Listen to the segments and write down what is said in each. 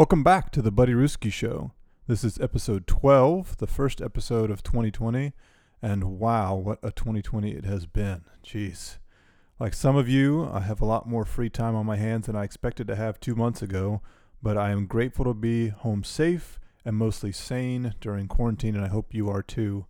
Welcome back to the Buddy Ruski Show. This is episode 12, the first episode of 2020. And wow, what a 2020 it has been. Jeez. Like some of you, I have a lot more free time on my hands than I expected to have two months ago, but I am grateful to be home safe and mostly sane during quarantine, and I hope you are too.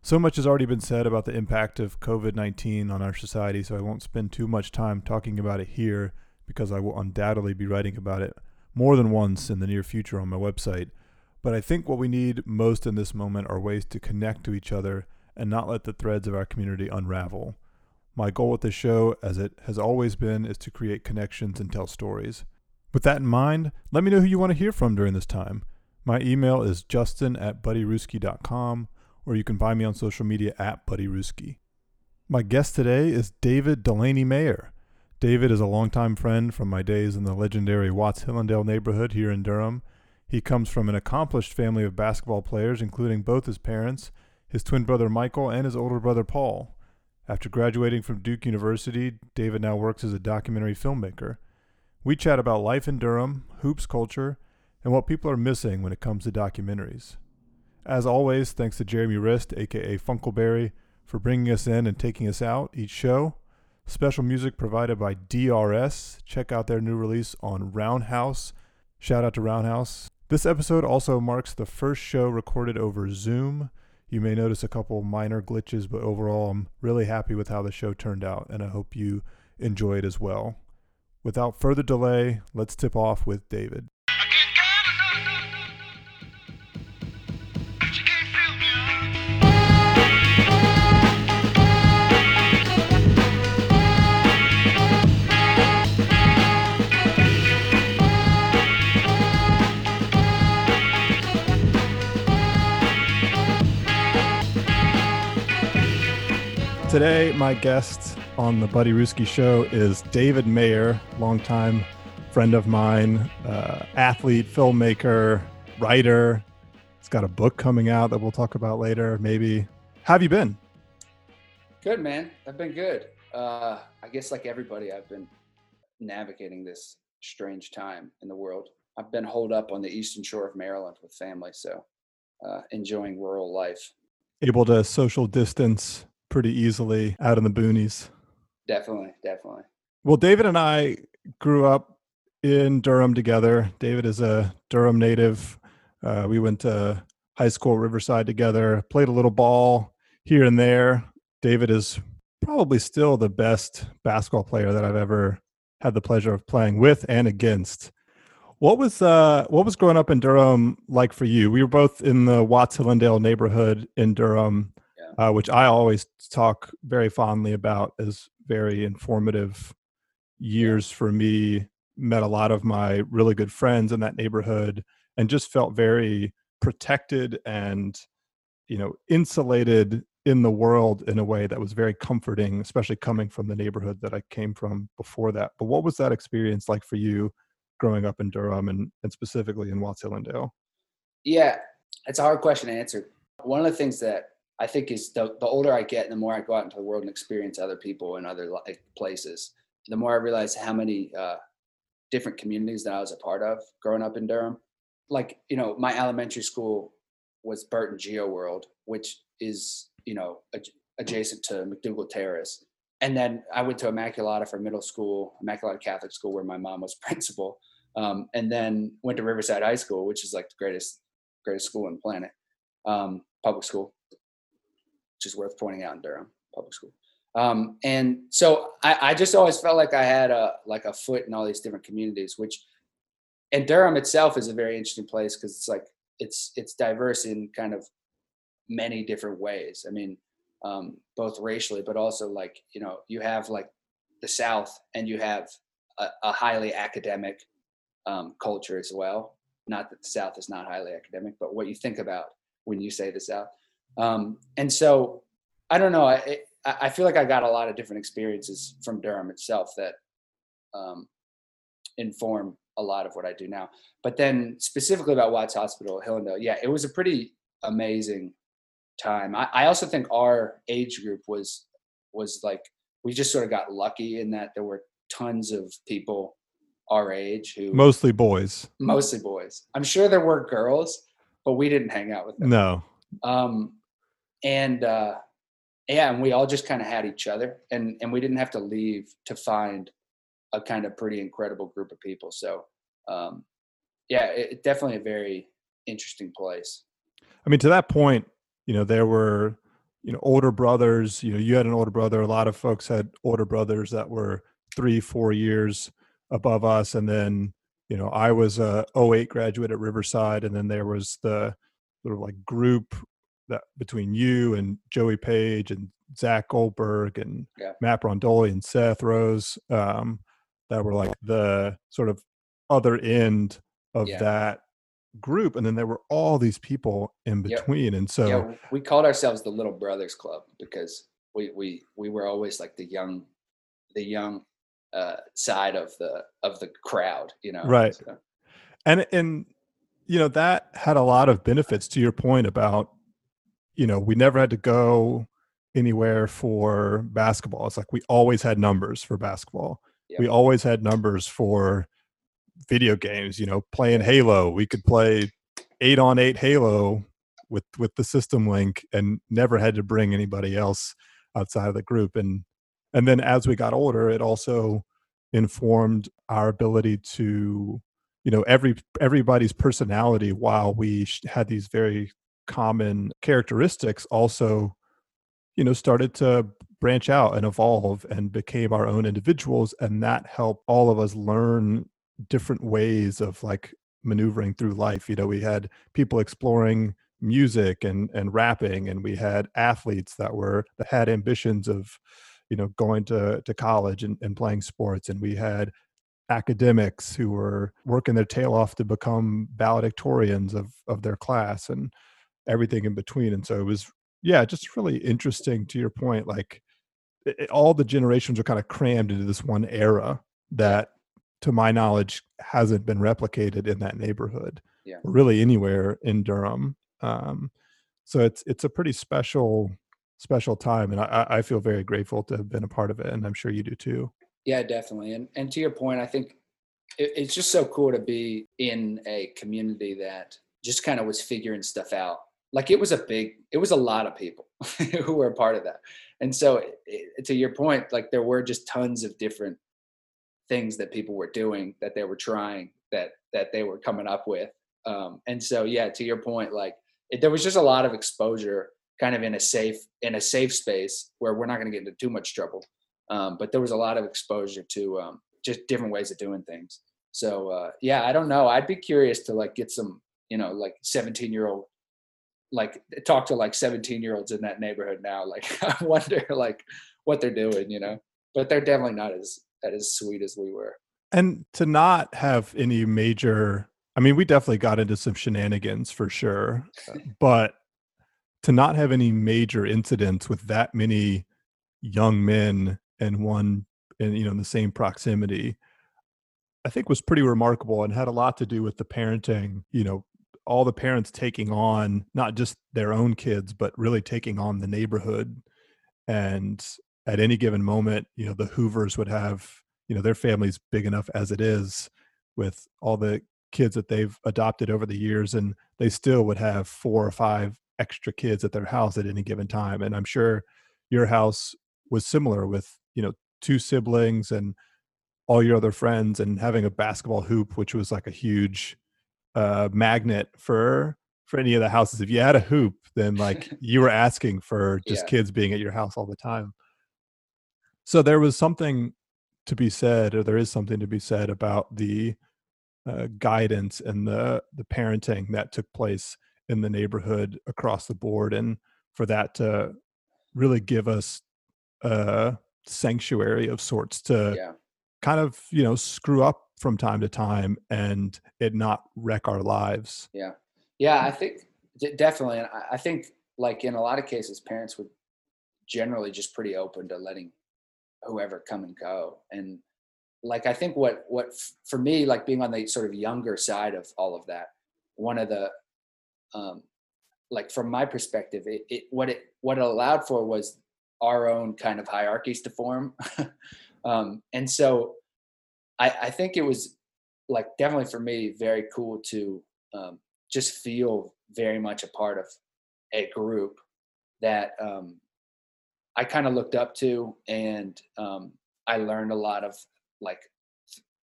So much has already been said about the impact of COVID 19 on our society, so I won't spend too much time talking about it here because I will undoubtedly be writing about it more than once in the near future on my website. But I think what we need most in this moment are ways to connect to each other and not let the threads of our community unravel. My goal with this show, as it has always been, is to create connections and tell stories. With that in mind, let me know who you want to hear from during this time. My email is justin at buddyruski.com, or you can find me on social media at buddyruski. My guest today is David Delaney Mayer. David is a longtime friend from my days in the legendary Watts Hillandale neighborhood here in Durham. He comes from an accomplished family of basketball players, including both his parents, his twin brother Michael, and his older brother Paul. After graduating from Duke University, David now works as a documentary filmmaker. We chat about life in Durham, hoops culture, and what people are missing when it comes to documentaries. As always, thanks to Jeremy Rist, aka Funkleberry, for bringing us in and taking us out each show. Special music provided by DRS. Check out their new release on Roundhouse. Shout out to Roundhouse. This episode also marks the first show recorded over Zoom. You may notice a couple minor glitches, but overall, I'm really happy with how the show turned out, and I hope you enjoy it as well. Without further delay, let's tip off with David. Today, my guest on the Buddy Ruski show is David Mayer, longtime friend of mine, uh, athlete, filmmaker, writer. He's got a book coming out that we'll talk about later, maybe. How have you been? Good, man. I've been good. Uh, I guess, like everybody, I've been navigating this strange time in the world. I've been holed up on the eastern shore of Maryland with family, so uh, enjoying rural life. Able to social distance pretty easily out in the boonies. Definitely, definitely. Well, David and I grew up in Durham together. David is a Durham native. Uh, we went to high school Riverside together, played a little ball here and there. David is probably still the best basketball player that I've ever had the pleasure of playing with and against. What was uh, what was growing up in Durham like for you? We were both in the Watts Hillandale neighborhood in Durham uh, which I always talk very fondly about as very informative years for me. Met a lot of my really good friends in that neighborhood and just felt very protected and you know insulated in the world in a way that was very comforting especially coming from the neighborhood that i came from before that. But what was that experience like for you growing up in durham and, and specifically in watts hillandale yeah it's a hard question to answer. One of the things that I think is the, the older I get, the more I go out into the world and experience other people and other places, the more I realize how many uh, different communities that I was a part of growing up in Durham. Like, you know, my elementary school was Burton Geo World, which is, you know, ad- adjacent to McDougald Terrace. And then I went to Immaculata for middle school, Immaculata Catholic School, where my mom was principal. Um, and then went to Riverside High School, which is like the greatest, greatest school on the planet, um, public school which is worth pointing out in Durham Public School. Um, and so I, I, just always felt like I had a like a foot in all these different communities, which and Durham itself is a very interesting place because it's like it's it's diverse in kind of many different ways. I mean, um, both racially, but also like you know you have like the South and you have a, a highly academic um, culture as well. Not that the South is not highly academic, but what you think about when you say the South. Um, and so I don't know. I, I feel like I got a lot of different experiences from Durham itself that um, inform a lot of what I do now. But then specifically about Watts Hospital, Hillandale, yeah, it was a pretty amazing time. I, I also think our age group was was like we just sort of got lucky in that there were tons of people our age who Mostly boys. mostly boys. I'm sure there were girls, but we didn't hang out with them. No. Um, and uh, yeah, and we all just kind of had each other, and and we didn't have to leave to find a kind of pretty incredible group of people. So um, yeah, it, it definitely a very interesting place. I mean, to that point, you know, there were, you know, older brothers. You know, you had an older brother. A lot of folks had older brothers that were three, four years above us. And then, you know, I was a 08 graduate at Riverside. And then there was the sort of like group that between you and Joey Page and Zach Goldberg and Yeah. Matt Brondoli and Seth Rose um, that were like the sort of other end of Yeah. that group. And then there were all these people in Yep. between. And so, yeah, we called ourselves the Little Brothers Club because we we we were always like the young, the young uh, side of the of the crowd, you know. Right. So, and and you know that had a lot of benefits to your point about you know we never had to go anywhere for basketball. It's like we always had numbers for basketball. We always had numbers for video games you know playing halo. We could play 8 on 8 halo with with the system link and never had to bring anybody else outside of the group. And and then as we got older it also informed our ability to you know every everybody's personality while we had these very common characteristics also you know started to branch out and evolve and became our own individuals and that helped all of us learn different ways of like maneuvering through life. You know we had people exploring music and and rapping and we had athletes that were that had ambitions of you know going to to college and, and playing sports and we had academics who were working their tail off to become valedictorians of of their class and everything in between and so it was yeah just really interesting to your point like it, it- all the generations are kind of crammed into this one era that to my knowledge hasn't been replicated in that neighborhood Yeah. really anywhere in durham um, so it's it's a pretty special special time and I, I I feel very grateful to have been a part of it and i'm sure you do too Yeah, definitely. And and to your point, I think it, it's just so cool to be in a community that just kind of was figuring stuff out. Like it was a big, it was a lot of people who were a part of that. And so, it, to your point, like there were just tons of different things that people were doing that they were trying that that they were coming up with. Um, and so, yeah, to your point, like it, there was just a lot of exposure, kind of in a safe in a safe space where we're not going to get into too much trouble um, but there was a lot of exposure to um, just different ways of doing things. So uh, yeah, I don't know. I'd be curious to like get some, you know, like 17 year old, like talk to like 17 year olds in that neighborhood now. Like I wonder like what they're doing, you know. But they're definitely not as as sweet as we were. and to not have any major i mean we definitely got into some shenanigans for sure uh, but to not have any major incidents with that many young men and one and you know in the same proximity i think was pretty remarkable and had a lot to do with the parenting you know all the parents taking on not just their own kids but really taking on the neighborhood. And at any given moment you know the hoovers would have you know their family's big enough as it is with all the kids that they've adopted over the years and they still would have four or five extra kids at their house at any given time. And i'm sure your house was similar with you know two siblings and all your other friends and having a basketball hoop which was like a huge uh magnet for for any of the houses if you had a hoop then like you were asking for just Yeah. kids being at your house all the time so there was something to be said or there is something to be said about the uh, guidance and the the parenting that took place in the neighborhood across the board and for that to really give us a sanctuary of sorts to Yeah. Kind of you know screw up from time to time and it not wreck our lives Yeah. Yeah, I think definitely. And I, think like in a lot of cases, parents would generally just pretty open to letting whoever come and go. And like, I think what, what for me, like being on the sort of younger side of all of that, one of the, um, like from my perspective, it, it what it what it allowed for was our own kind of hierarchies to form, um, and so I, I think it was like definitely for me very cool to um, just feel very much a part of a group that um, I kind of looked up to, and um, I learned a lot of like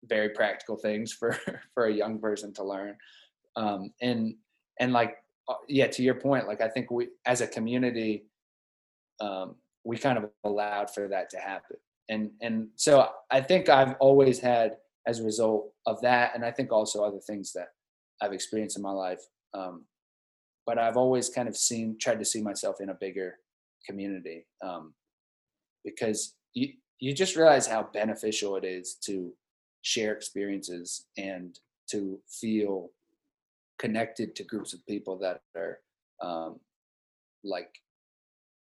very practical things for for a young person to learn, um, and and like uh, yeah, to your point, like I think we as a community, um, we kind of allowed for that to happen, and and so I think I've always had as a result of that, and I think also other things that I've experienced in my life. Um, but I've always kind of seen, tried to see myself in a bigger community um, because you you just realize how beneficial it is to share experiences and to feel connected to groups of people that are um, like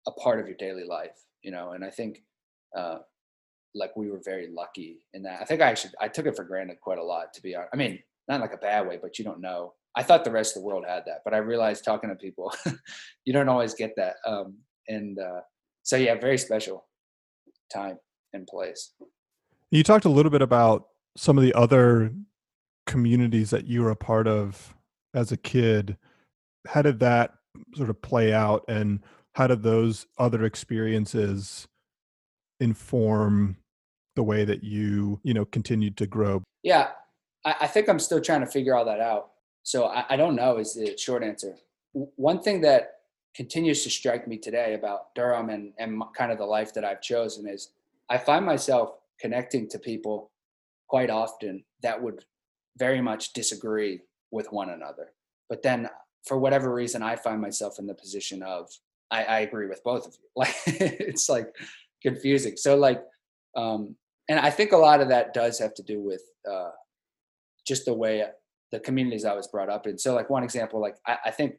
a part of your daily life you know and i think uh, like we were very lucky in that. I think i actually i took it for granted quite a lot to be honest i mean not like a bad way but you don't know. I thought the rest of the world had that but i realized talking to people you don't always get that um, and uh, so yeah very special time and place. You talked a little bit about some of the other communities that you were a part of as a kid. How did that sort of play out and how did those other experiences inform the way that you you know continued to grow yeah i, I think i'm still trying to figure all that out so I, I don't know is the short answer one thing that continues to strike me today about durham and, and kind of the life that i've chosen is i find myself connecting to people quite often that would very much disagree with one another. But then for whatever reason, I find myself in the position of I, I agree with both of you. Like it's like confusing. So like, um, and I think a lot of that does have to do with uh, just the way the communities I was brought up in. So like one example, like I, I think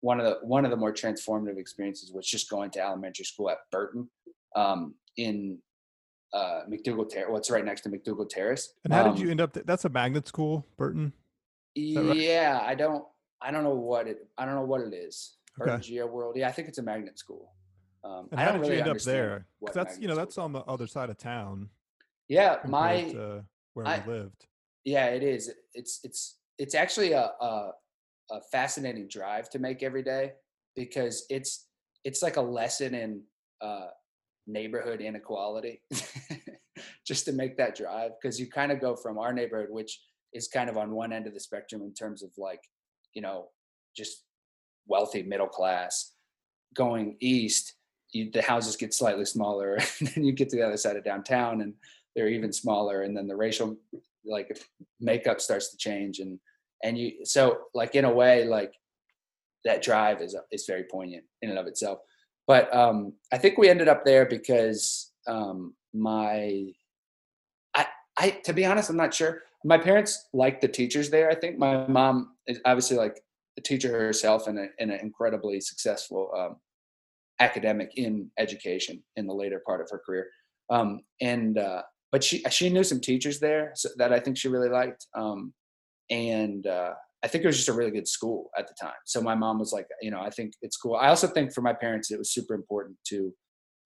one of the one of the more transformative experiences was just going to elementary school at Burton um, in uh, McDougald Terrace. What's well, right next to McDougald Terrace. And how um, did you end up? Th- that's a magnet school, Burton. Right? Yeah, I don't. I don't know what it. I don't know what it is. Okay. Geo World. Yeah, I think it's a magnet school. Um, and how did really you end up there? Because that's you know that's on the other side of town. Yeah, my where I, we lived. Yeah, it is. It's it's it's actually a, a a fascinating drive to make every day because it's it's like a lesson in uh, neighborhood inequality just to make that drive because you kind of go from our neighborhood which is kind of on one end of the spectrum in terms of like you know just wealthy middle class going east you, the houses get slightly smaller and then you get to the other side of downtown and they're even smaller and then the racial like makeup starts to change and and you so like in a way like that drive is is very poignant in and of itself but um, I think we ended up there because um, my, I, I, to be honest, I'm not sure. My parents liked the teachers there. I think my mom is obviously like a teacher herself and, a, and an incredibly successful um, academic in education in the later part of her career. Um, and uh, but she she knew some teachers there so, that I think she really liked. Um, and uh, I think it was just a really good school at the time. So my mom was like, you know, I think it's cool. I also think for my parents, it was super important to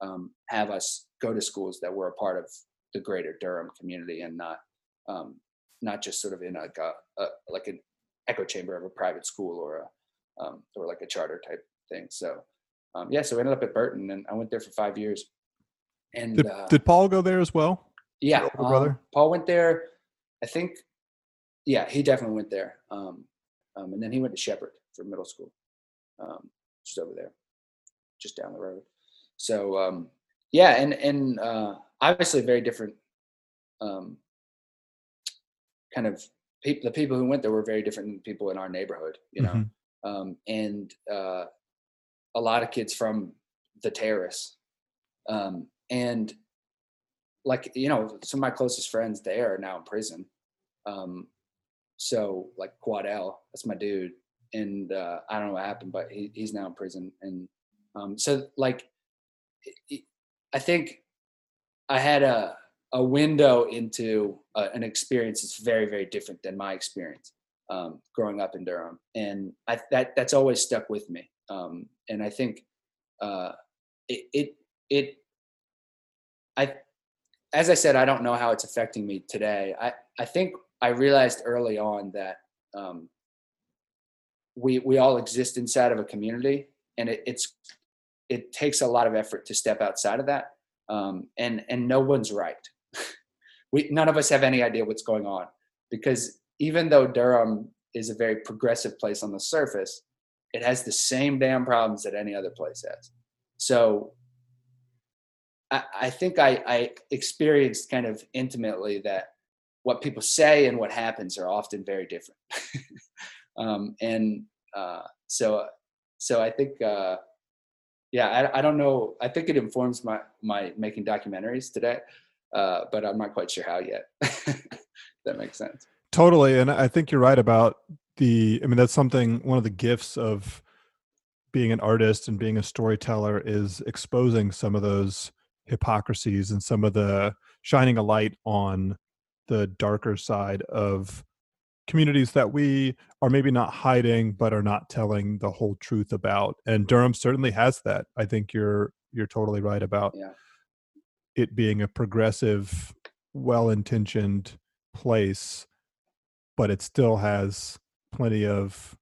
um, have us go to schools that were a part of the greater Durham community and not um, not just sort of in like a, a, like an echo chamber of a private school or a um, or like a charter type thing. So um, yeah, so we ended up at Burton and I went there for five years. And did, uh, did Paul go there as well? Yeah, brother. Um, Paul went there. I think yeah, he definitely went there. Um, um, and then he went to Shepard for middle school, um, just over there, just down the road. So um, yeah, and and uh, obviously very different um, kind of people. The people who went there were very different than people in our neighborhood, you know, mm-hmm. um, and uh, a lot of kids from the terrace, um, and like you know, some of my closest friends there are now in prison. Um, so like Quadell, that's my dude, and uh, I don't know what happened, but he, he's now in prison. And um, so like, I think I had a a window into uh, an experience that's very very different than my experience um, growing up in Durham, and I, that that's always stuck with me. Um, and I think uh, it, it it I as I said, I don't know how it's affecting me today. I I think I realized early on that um, we we all exist inside of a community, and it, it's it takes a lot of effort to step outside of that, um, and and no one's right. we none of us have any idea what's going on because even though Durham is a very progressive place on the surface, it has the same damn problems that any other place has. So I, I think I, I experienced kind of intimately that what people say and what happens are often very different. um, and uh, so, so I think, uh, yeah, I, I don't know. I think it informs my my making documentaries today, uh, but I'm not quite sure how yet. that makes sense. Totally, and I think you're right about the. I mean, that's something. One of the gifts of being an artist and being a storyteller is exposing some of those hypocrisies and some of the shining a light on the darker side of communities that we are maybe not hiding but are not telling the whole truth about and durham certainly has that i think you're you're totally right about Yeah. it being a progressive well-intentioned place but it still has plenty of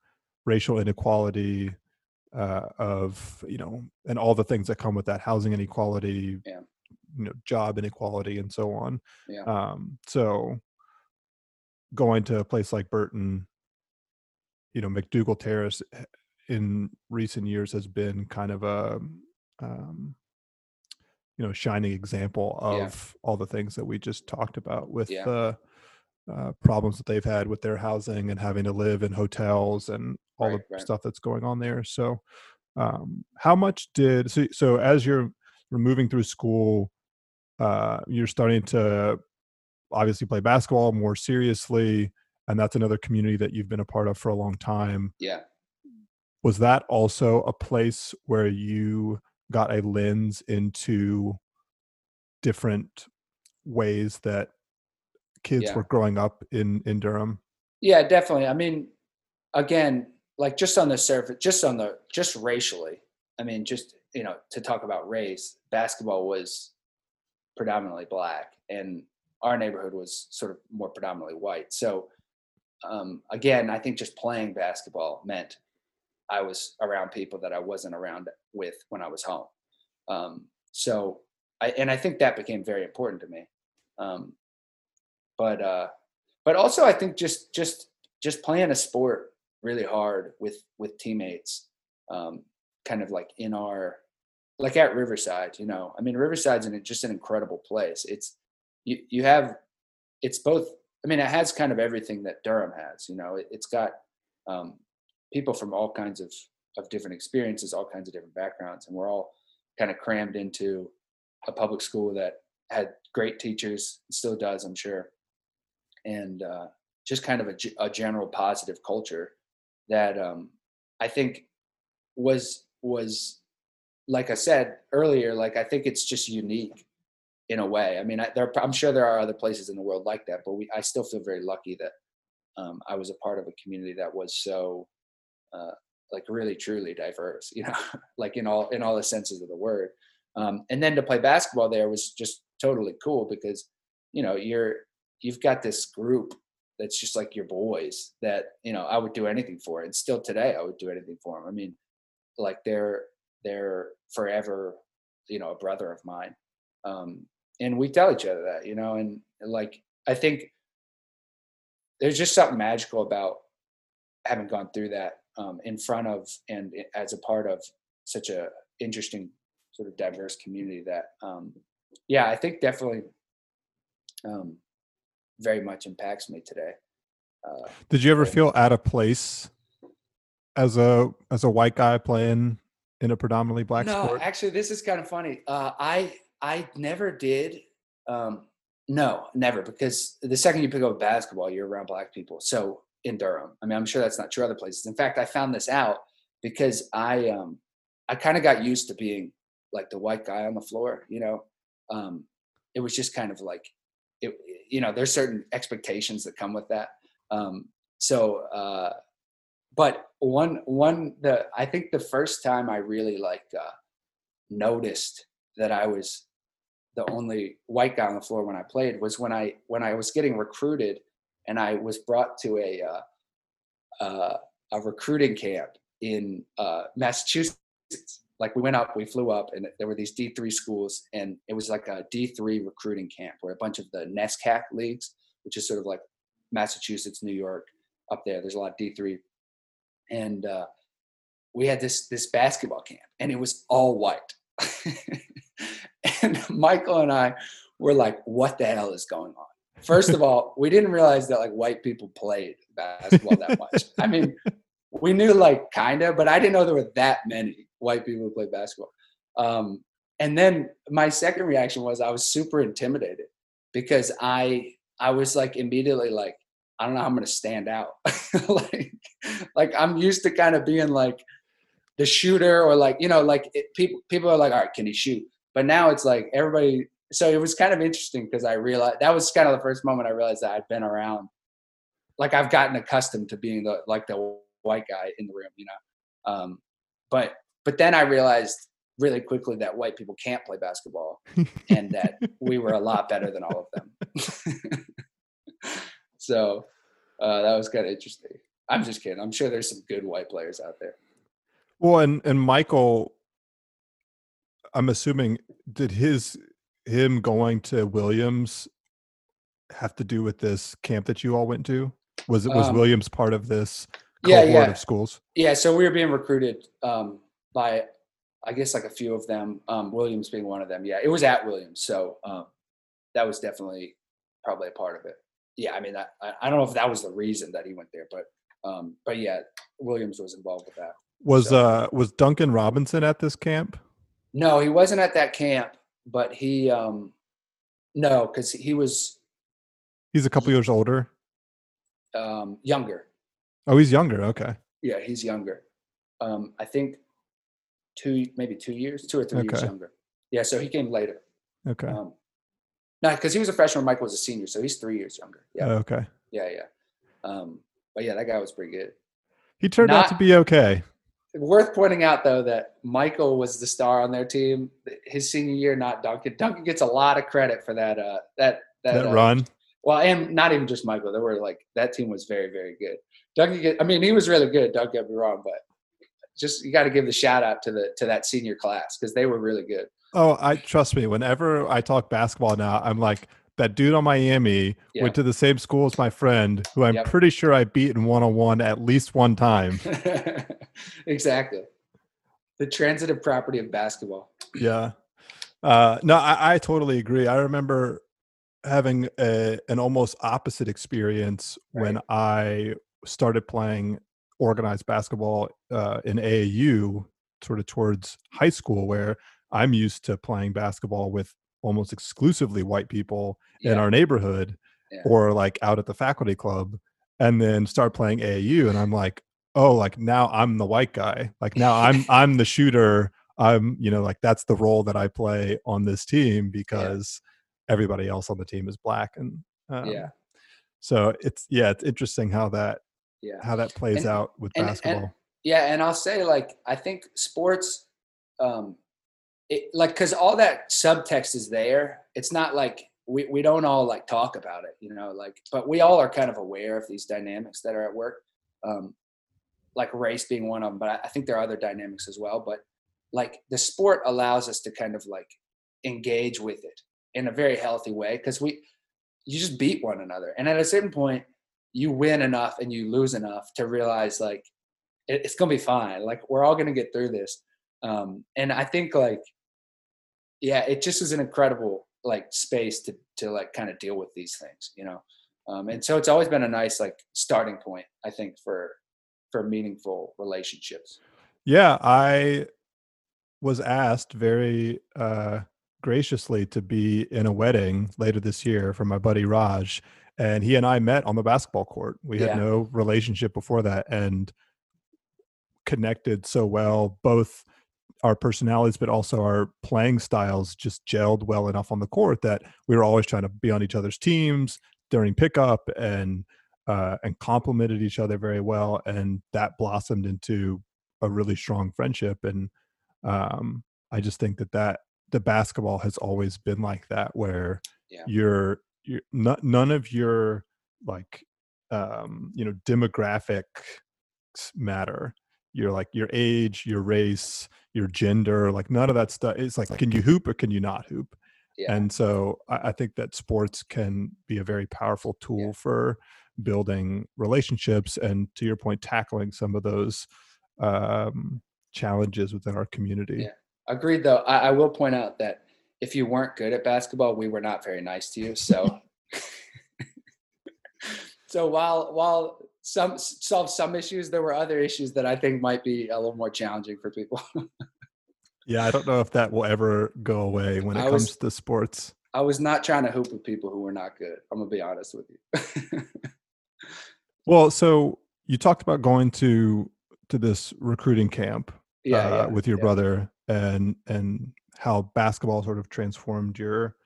racial inequality uh, of you know and all the things that come with that housing inequality Yeah. you know job inequality and so on Yeah. um so going to a place like burton you know mcdougald terrace eh, in recent years has been kind of a um you know shining example Yeah. of all the things that we just talked about with Yeah. the uh, problems that they've had with their housing and having to live in hotels and all Right, the right. stuff that's going on there. So, um, how much did so? So as you're you're moving through school, uh, you're starting to obviously play basketball more seriously, and that's another community that you've been a part of for a long time. Yeah. Was that also a place where you got a lens into different ways that kids Yeah. were growing up in in Durham? Yeah, definitely. I mean, again, like just on the surface, just on the just racially. I mean, just you know, to talk about race, basketball was predominantly black, and our neighborhood was sort of more predominantly white. So, um, again, I think just playing basketball meant I was around people that I wasn't around with when I was home. Um, so, I and I think that became very important to me. Um, but uh, but also I think just just just playing a sport really hard with with teammates, um, kind of like in our like at Riverside, you know. I mean, Riverside's just an incredible place. It's you you have it's both. I mean, it has kind of everything that Durham has. You know, it, it's got um, people from all kinds of of different experiences, all kinds of different backgrounds, and we're all kind of crammed into a public school that had great teachers, still does, I'm sure, and uh, just kind of a, a general positive culture that um, I think was was like I said earlier. Like I think it's just unique in a way. I mean, I, there, I'm sure there are other places in the world like that, but we I still feel very lucky that um, I was a part of a community that was so uh, like really truly diverse. You know, like in all in all the senses of the word. Um, and then to play basketball there was just totally cool because you know you're you've got this group that's just like your boys that you know I would do anything for, and still today I would do anything for them. I mean, like they're they're forever, you know, a brother of mine, um, and we tell each other that, you know, and like I think there's just something magical about having gone through that um, in front of and as a part of such a interesting sort of diverse community that um, yeah i think definitely um, very much impacts me today uh, Did you ever Yeah. feel out of place as a as a white guy playing in a predominantly black no sport? actually this is kind of funny uh, i i never did um, no never because the second you pick up basketball you're around black people so in durham i mean i'm sure that's not true other places in fact i found this out because i um i kind of got used to being like the white guy on the floor you know um it was just kind of like it you know there's certain expectations that come with that um so uh but one one the i think the first time i really like uh noticed that i was the only white guy on the floor when i played was when i when i was getting recruited and I was brought to a uh, uh, a recruiting camp in uh, Massachusetts. Like we went up, we flew up, and there were these D three schools, and it was like a D three recruiting camp where a bunch of the NESCAC leagues, which is sort of like Massachusetts, New York, up there. There's a lot of D three, and uh, we had this this basketball camp, and it was all white. and Michael and I were like, "What the hell is going on?" First of all, we didn't realize that like white people played basketball that much. I mean, we knew like kind of, but I didn't know there were that many white people who play basketball. Um, and then my second reaction was I was super intimidated because I I was like immediately like I don't know how I'm gonna stand out. like like I'm used to kind of being like the shooter or like you know like it, people people are like all right can he shoot but now it's like everybody so it was kind of interesting because I realized that was kind of the first moment I realized that I'd been around like I've gotten accustomed to being the like the white guy in the room you know um, but but then I realized really quickly that white people can't play basketball and that we were a lot better than all of them so uh, that was kind of interesting I'm just kidding I'm sure there's some good white players out there well, and and Michael, I'm assuming did his him going to Williams have to do with this camp that you all went to? Was it was um, Williams part of this yeah, yeah. of schools? Yeah, so we were being recruited um, by I guess like a few of them, um, Williams being one of them. Yeah, it was at Williams, so um, that was definitely probably a part of it. Yeah, I mean, I, I don't know if that was the reason that he went there, but um, but yeah, Williams was involved with that. Was so, uh was Duncan Robinson at this camp? No, he wasn't at that camp, but he um no, because he was He's a couple years older. Um younger. Oh, he's younger. Okay. Yeah, he's younger. Um, I think two maybe two years, two or three okay. years younger. Yeah, so he came later. Okay. Um no, because he was a freshman, Michael was a senior, so he's three years younger. Yeah. Oh, okay. Yeah, yeah. Um, but yeah, that guy was pretty good. He turned Not, out to be okay. Worth pointing out though that Michael was the star on their team his senior year, not Duncan. Duncan gets a lot of credit for that uh, that that, that uh, run. Well, and not even just Michael. There were like that team was very very good. Duncan, get, I mean, he was really good. Don't get me wrong, but just you got to give the shout out to the to that senior class because they were really good. Oh, I trust me. Whenever I talk basketball now, I'm like, that dude on Miami yeah. went to the same school as my friend, who I'm yep. pretty sure I beat in one on one at least one time. exactly. The transitive property of basketball. Yeah. Uh, no, I, I, totally agree. I remember having a, an almost opposite experience right. when I started playing organized basketball uh, in AAU, sort of towards high school, where I'm used to playing basketball with almost exclusively white people yeah. in our neighborhood yeah. or like out at the faculty club and then start playing AAU and I'm like, "Oh, like now I'm the white guy. Like now I'm I'm the shooter. I'm, you know, like that's the role that I play on this team because yeah. everybody else on the team is black and um, Yeah. So it's yeah, it's interesting how that yeah. how that plays and, out with and, basketball. And, yeah, and I'll say like I think sports um it, like because all that subtext is there it's not like we, we don't all like talk about it you know like but we all are kind of aware of these dynamics that are at work um like race being one of them but I, I think there are other dynamics as well but like the sport allows us to kind of like engage with it in a very healthy way because we you just beat one another and at a certain point you win enough and you lose enough to realize like it, it's gonna be fine like we're all gonna get through this um and i think like yeah, it just is an incredible like space to to like kind of deal with these things, you know. Um, and so it's always been a nice like starting point, I think, for for meaningful relationships. Yeah, I was asked very uh, graciously to be in a wedding later this year for my buddy Raj, and he and I met on the basketball court. We had yeah. no relationship before that, and connected so well, both our personalities, but also our playing styles just gelled well enough on the court that we were always trying to be on each other's teams during pickup and uh, and complemented each other very well, and that blossomed into a really strong friendship. And um, I just think that that the basketball has always been like that, where yeah. you're you're not, none of your like um, you know demographics matter. Your like your age, your race, your gender, like none of that stuff. It's like can you hoop or can you not hoop? Yeah. And so I, I think that sports can be a very powerful tool Yeah. for building relationships and to your point, tackling some of those um, challenges within our community. Yeah. Agreed, though. I, I will point out that if you weren't good at basketball, we were not very nice to you. So, so while while some solve some issues, there were other issues that I think might be a little more challenging for people. Yeah, I don't know if that will ever go away when it comes to sports. I was not trying to hoop with people who were not good. I'm gonna be honest with you. Well, so you talked about going to to this recruiting camp yeah, uh, yeah, with your yeah. brother and and how basketball sort of transformed your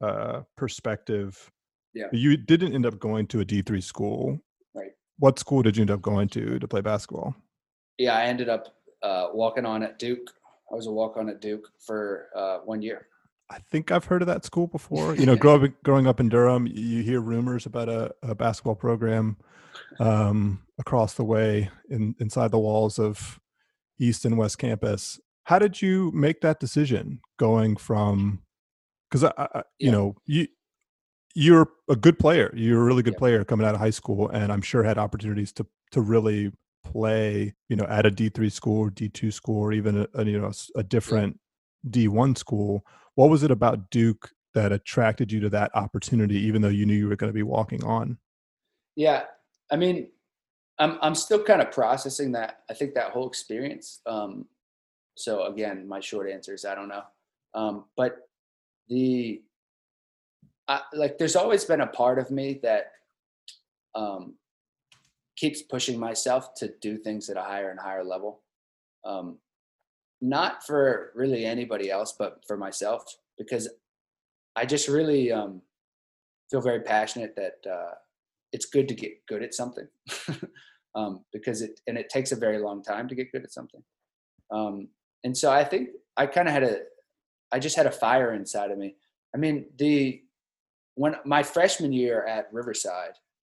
uh, perspective. Yeah. You didn't end up going to a D three school. Right. What school did you end up going to to play basketball? Yeah, I ended up uh, walking on at Duke. I was a walk on at Duke for uh, one year. I think I've heard of that school before. You know, growing growing up in Durham, you hear rumors about a, a basketball program um, across the way in inside the walls of East and West Campus. How did you make that decision going from? Because I, I, you Yeah. know, you you're a good player. You're a really good Yeah. player coming out of high school, and I'm sure had opportunities to to really play. You know, at a D three school or D two school, or even a, a you know s- a different D one school. What was it about Duke that attracted you to that opportunity, even though you knew you were going to be walking on? Yeah, I mean, I'm I'm still kind of processing that. I think that whole experience. Um, so again, my short answer is I don't know. Um, but the I, like, there's always been a part of me that um, keeps pushing myself to do things at a higher and higher level. Um, not for really anybody else, but for myself, because I just really um, feel very passionate that uh, it's good to get good at something um, because it and it takes a very long time to get good at something. And so I think I kind of had a, I just had a fire inside of me. I mean, the when my freshman year at Riverside,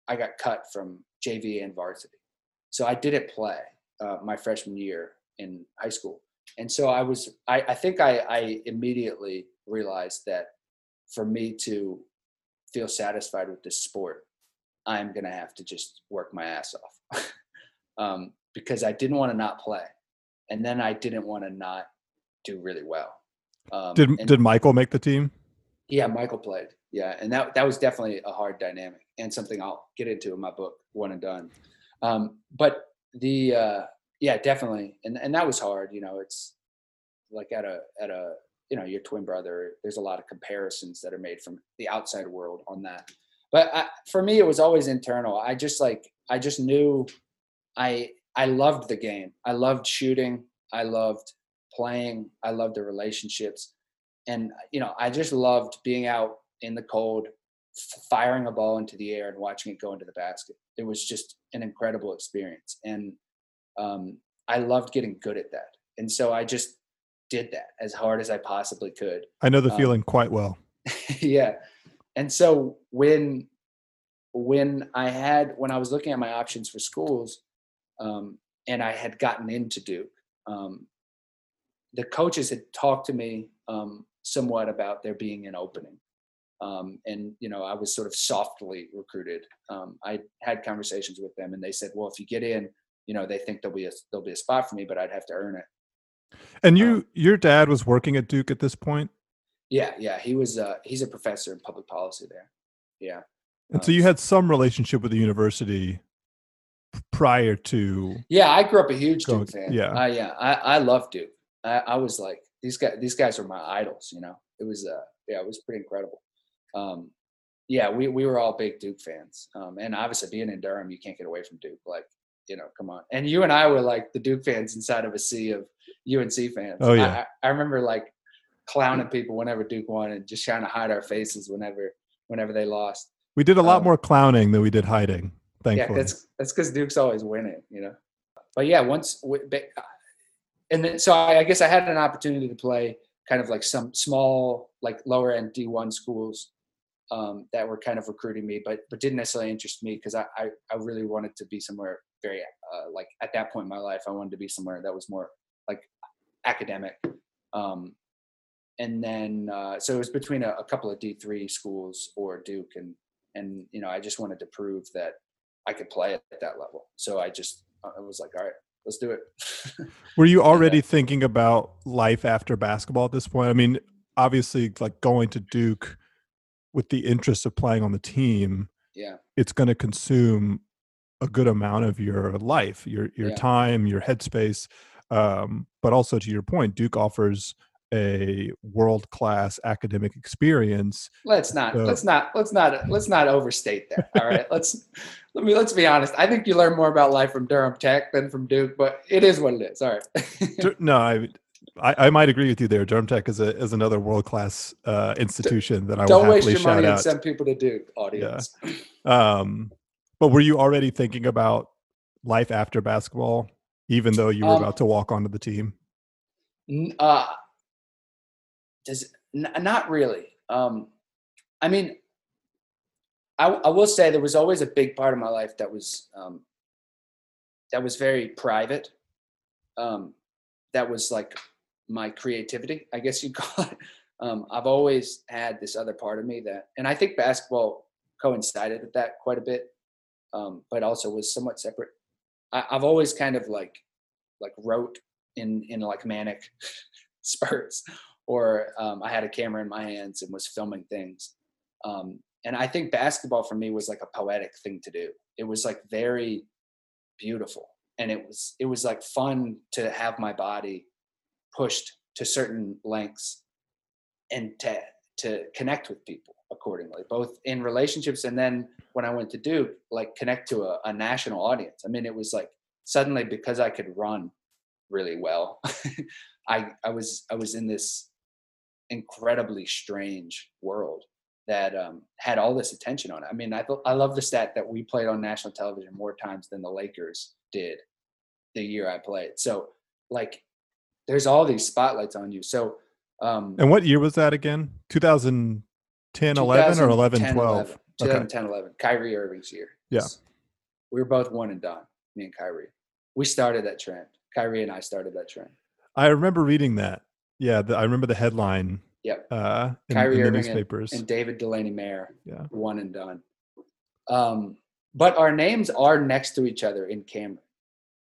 I got cut from JV and varsity, so I didn't play uh, my freshman year in high school. And so I was, I, I think I, I immediately realized that for me to feel satisfied with this sport, I'm going to have to just work my ass off um, because I didn't want to not play. And then I didn't want to not do really well. Um, Did and- did Michael make the team? yeah, Michael played. Yeah, and that that was definitely a hard dynamic and something I'll get into in my book, One and Done. Um, but the uh, yeah, definitely, and and that was hard. You know, it's like at a at a you know your twin brother. There's a lot of comparisons that are made from the outside world on that. But I, for me, it was always internal. I just like I just knew I I loved the game. I loved shooting. I loved playing. I loved the relationships and you know i just loved being out in the cold firing a ball into the air and watching it go into the basket it was just an incredible experience and um, i loved getting good at that and so i just did that as hard as i possibly could I know the Um, feeling quite well. yeah and so when when i had when i was looking at my options for schools um, and i had gotten into duke. Um, the coaches had talked to me um, somewhat about there being an opening. Um, and you know i was sort of softly recruited. Um, i had conversations with them and they said well if you get in you know they think there'll be a there'll be a spot for me but i'd have to earn it. And you, your dad was working at Duke at this point, yeah yeah he was uh, he's a professor in public policy there. Yeah. And so you had some relationship with the university prior to. Yeah, I grew up a huge Duke fan. yeah. uh, yeah, I, I love Duke. I, I was like these guys. These guys were my idols. You know, it was uh, yeah, it was pretty incredible. Um, yeah, we we were all big Duke fans, um, and obviously being in Durham, you can't get away from Duke. Like, you know, come on. And you and I were like the Duke fans inside of a sea of UNC fans. Oh, I- yeah. I, I remember like clowning people whenever Duke won, and just trying to hide our faces whenever whenever they lost. We did a lot Um, more clowning than we did hiding. Yeah, Thankfully, that's that's because Duke's always winning, you know. But yeah, once and then so I, guess I had an opportunity to play kind of like some small, like lower end D one schools, um, that were kind of recruiting me, but but didn't necessarily interest me because I, I, I really wanted to be somewhere very uh, like at that point in my life I wanted to be somewhere that was more like academic. Um, and then uh, so it was between a, a couple of D three schools or Duke, and and you know I just wanted to prove that I could play at that level. So I just I was like, all right, let's do it. Were you already thinking about life after basketball at this point? I mean, obviously, like going to Duke with the interest of playing on the team, yeah, it's going to consume a good amount of your life, your your Yeah. time, your headspace. Um, but also to your point, Duke offers a world class academic experience. let's not So- let's not let's not let's not overstate that. All right, let's let me let's be honest. I think you learn more about life from Durham Tech than from Duke, but it is what it is. All right. No, I, I I might agree with you there. Durham Tech is a is another world class uh, institution that I Don't waste your money and send people to Duke, audience. Um, but were you already thinking about life after basketball, even though you were Um, about to walk onto the team? Uh, does n- not really. Um, I mean, I, I will say there was always a big part of my life that was um, that was very private. Um, that was like my creativity, I guess you'd call it. Um, I've always had this other part of me that, and I think basketball coincided with that quite a bit, um, but also was somewhat separate. I, I've always kind of like like wrote in in like manic spurts or um, i had a camera in my hands and was filming things. Um, and i think basketball for me was like a poetic thing to do. It was like very beautiful. And it was it was like fun to have my body pushed to certain lengths and to to connect with people accordingly both in relationships and then when i went to duke like connect to a, a national audience. I mean it was like suddenly because i could run really well i i was i was in this incredibly strange world that um, had all this attention on it i mean I, th- I love the stat that we played on national television more times than the lakers did the year i played so like there's all these spotlights on you so um And what year was that again? 2010, 11 or 11, 2010, 12? 11. 2010 11 kyrie irving's year Yeah. we were both one and done me and kyrie we started that trend kyrie and i started that trend I remember reading that. Yeah, the, I remember the headline Yep. uh, in, Kyrie in the Irving newspapers. and David Delaney Mayer, Yeah. one and done. Um, but our names are next to each other in Cameron,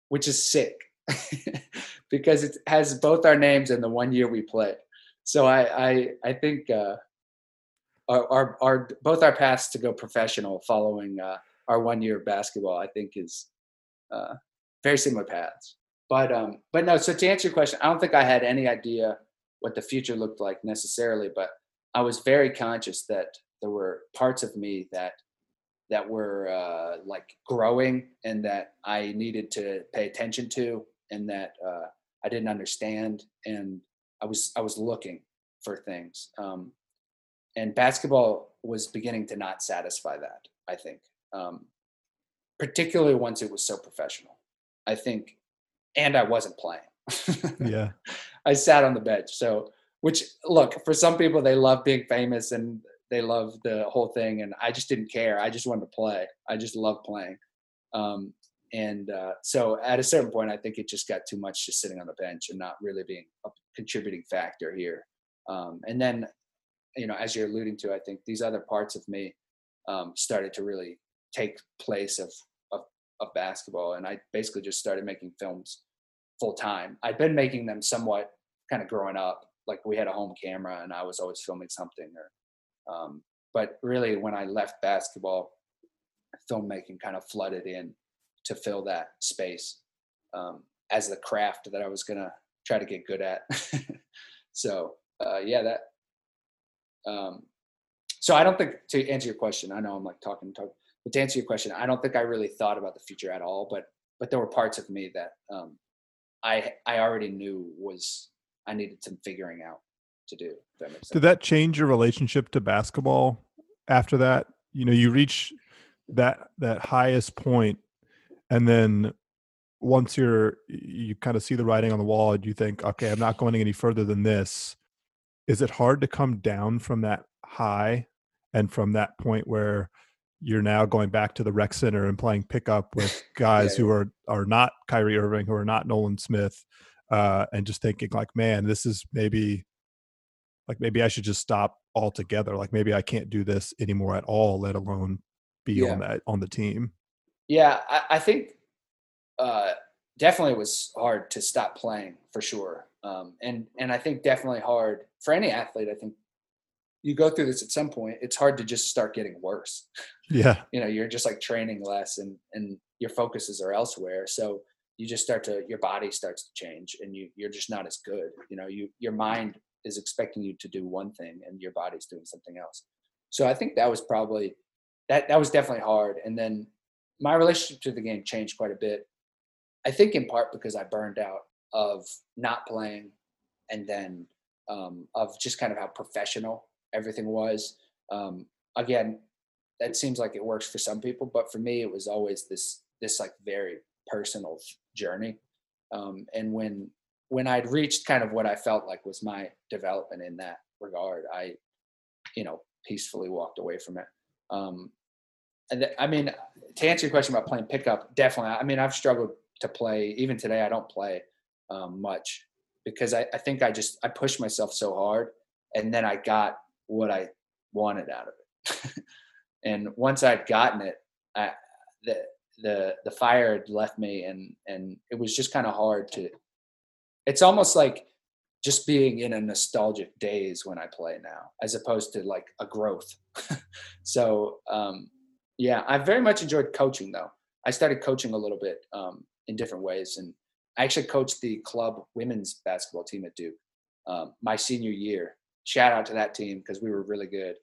which is sick because it has both our names in the one year we played. So I I I think uh, our, our our both our paths to go professional following uh, our one year of basketball I think is uh, very similar paths. But um but no. So to answer your question, I don't think I had any idea what the future looked like necessarily, but I was very conscious that there were parts of me that that were uh, like growing and that I needed to pay attention to and that uh, I didn't understand and I was I was looking for things. Um, and basketball was beginning to not satisfy that. I think, um, particularly once it was so professional. I think, and I wasn't playing. yeah. I sat on the bench. So, which look for some people, they love being famous and they love the whole thing, and I just didn't care. I just wanted to play. I just love playing. Um, and uh, so, at a certain point, I think it just got too much just sitting on the bench and not really being a contributing factor here. Um, and then, you know, as you're alluding to, I think these other parts of me um, started to really take place of, of basketball, and I basically just started making films full time. I'd been making them somewhat kind of growing up. Like we had a home camera and I was always filming something or um, but really when I left basketball, filmmaking kind of flooded in to fill that space um, as the craft that I was gonna try to get good at. so uh, yeah, that um, so I don't think to answer your question, I know I'm like talking talking, but to answer your question, I don't think I really thought about the future at all. But but there were parts of me that um, I I already knew was I needed some figuring out to do. That. Did that change your relationship to basketball after that? You know, you reach that that highest point, and then once you're you kind of see the writing on the wall, and you think, okay, I'm not going any further than this. Is it hard to come down from that high and from that point where you're now going back to the rec center and playing pickup with guys yeah, who are are not Kyrie Irving, who are not Nolan Smith, uh, and just thinking like, man, this is maybe like maybe I should just stop altogether. Like maybe I can't do this anymore at all, let alone be yeah. on that on the team. Yeah, I, I think uh, definitely it was hard to stop playing for sure, um, and and I think definitely hard for any athlete. I think you go through this at some point. It's hard to just start getting worse. Yeah, you know, you're just like training less, and and your focuses are elsewhere. So you just start to your body starts to change, and you you're just not as good. You know, you your mind is expecting you to do one thing, and your body's doing something else. So I think that was probably that that was definitely hard. And then my relationship to the game changed quite a bit. I think in part because I burned out of not playing, and then um, of just kind of how professional everything was. Um, again, that seems like it works for some people, but for me, it was always this this like very personal journey. Um, and when when I'd reached kind of what I felt like was my development in that regard, I, you know, peacefully walked away from it. Um, and th- I mean, to answer your question about playing pickup, definitely. I mean, I've struggled to play. Even today, I don't play um, much because I, I think I just I pushed myself so hard, and then I got what I wanted out of it. and once I'd gotten it, I, the the the fire had left me, and and it was just kind of hard to. It's almost like just being in a nostalgic days when I play now, as opposed to like a growth. so um, yeah, I very much enjoyed coaching though. I started coaching a little bit um, in different ways, and I actually coached the club women's basketball team at Duke um, my senior year. Shout out to that team because we were really good,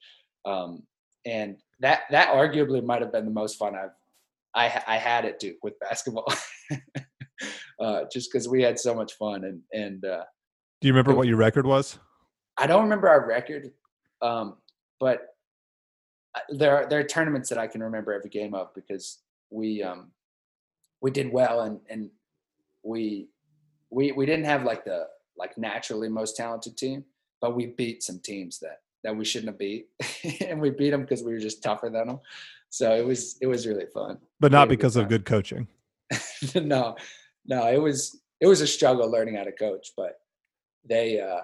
um, and that that arguably might have been the most fun I've I, I had at Duke with basketball, uh, just because we had so much fun and and. Uh, Do you remember it, what your record was? I don't remember our record, um, but there are there are tournaments that I can remember every game of because we um we did well and and we we we didn't have like the like naturally most talented team, but we beat some teams that that we shouldn't have beat, and we beat them because we were just tougher than them. So it was it was really fun. But not because of good coaching. no, no, it was it was a struggle learning how to coach, but they uh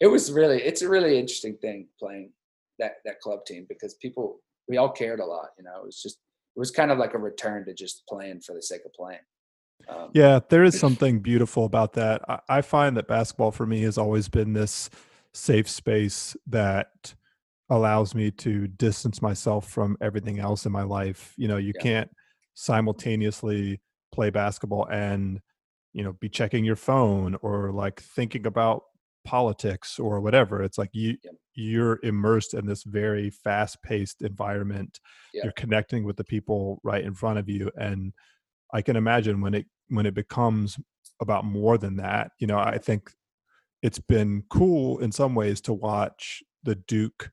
it was really it's a really interesting thing playing that that club team because people we all cared a lot. You know, it was just it was kind of like a return to just playing for the sake of playing. Um, yeah, there is something beautiful about that. I, I find that basketball for me has always been this safe space that allows me to distance myself from everything else in my life. You know, you yeah. can't simultaneously play basketball and you know be checking your phone or like thinking about politics or whatever it's like you yeah. you're immersed in this very fast paced environment yeah. you're connecting with the people right in front of you and i can imagine when it when it becomes about more than that you know i think it's been cool in some ways to watch the duke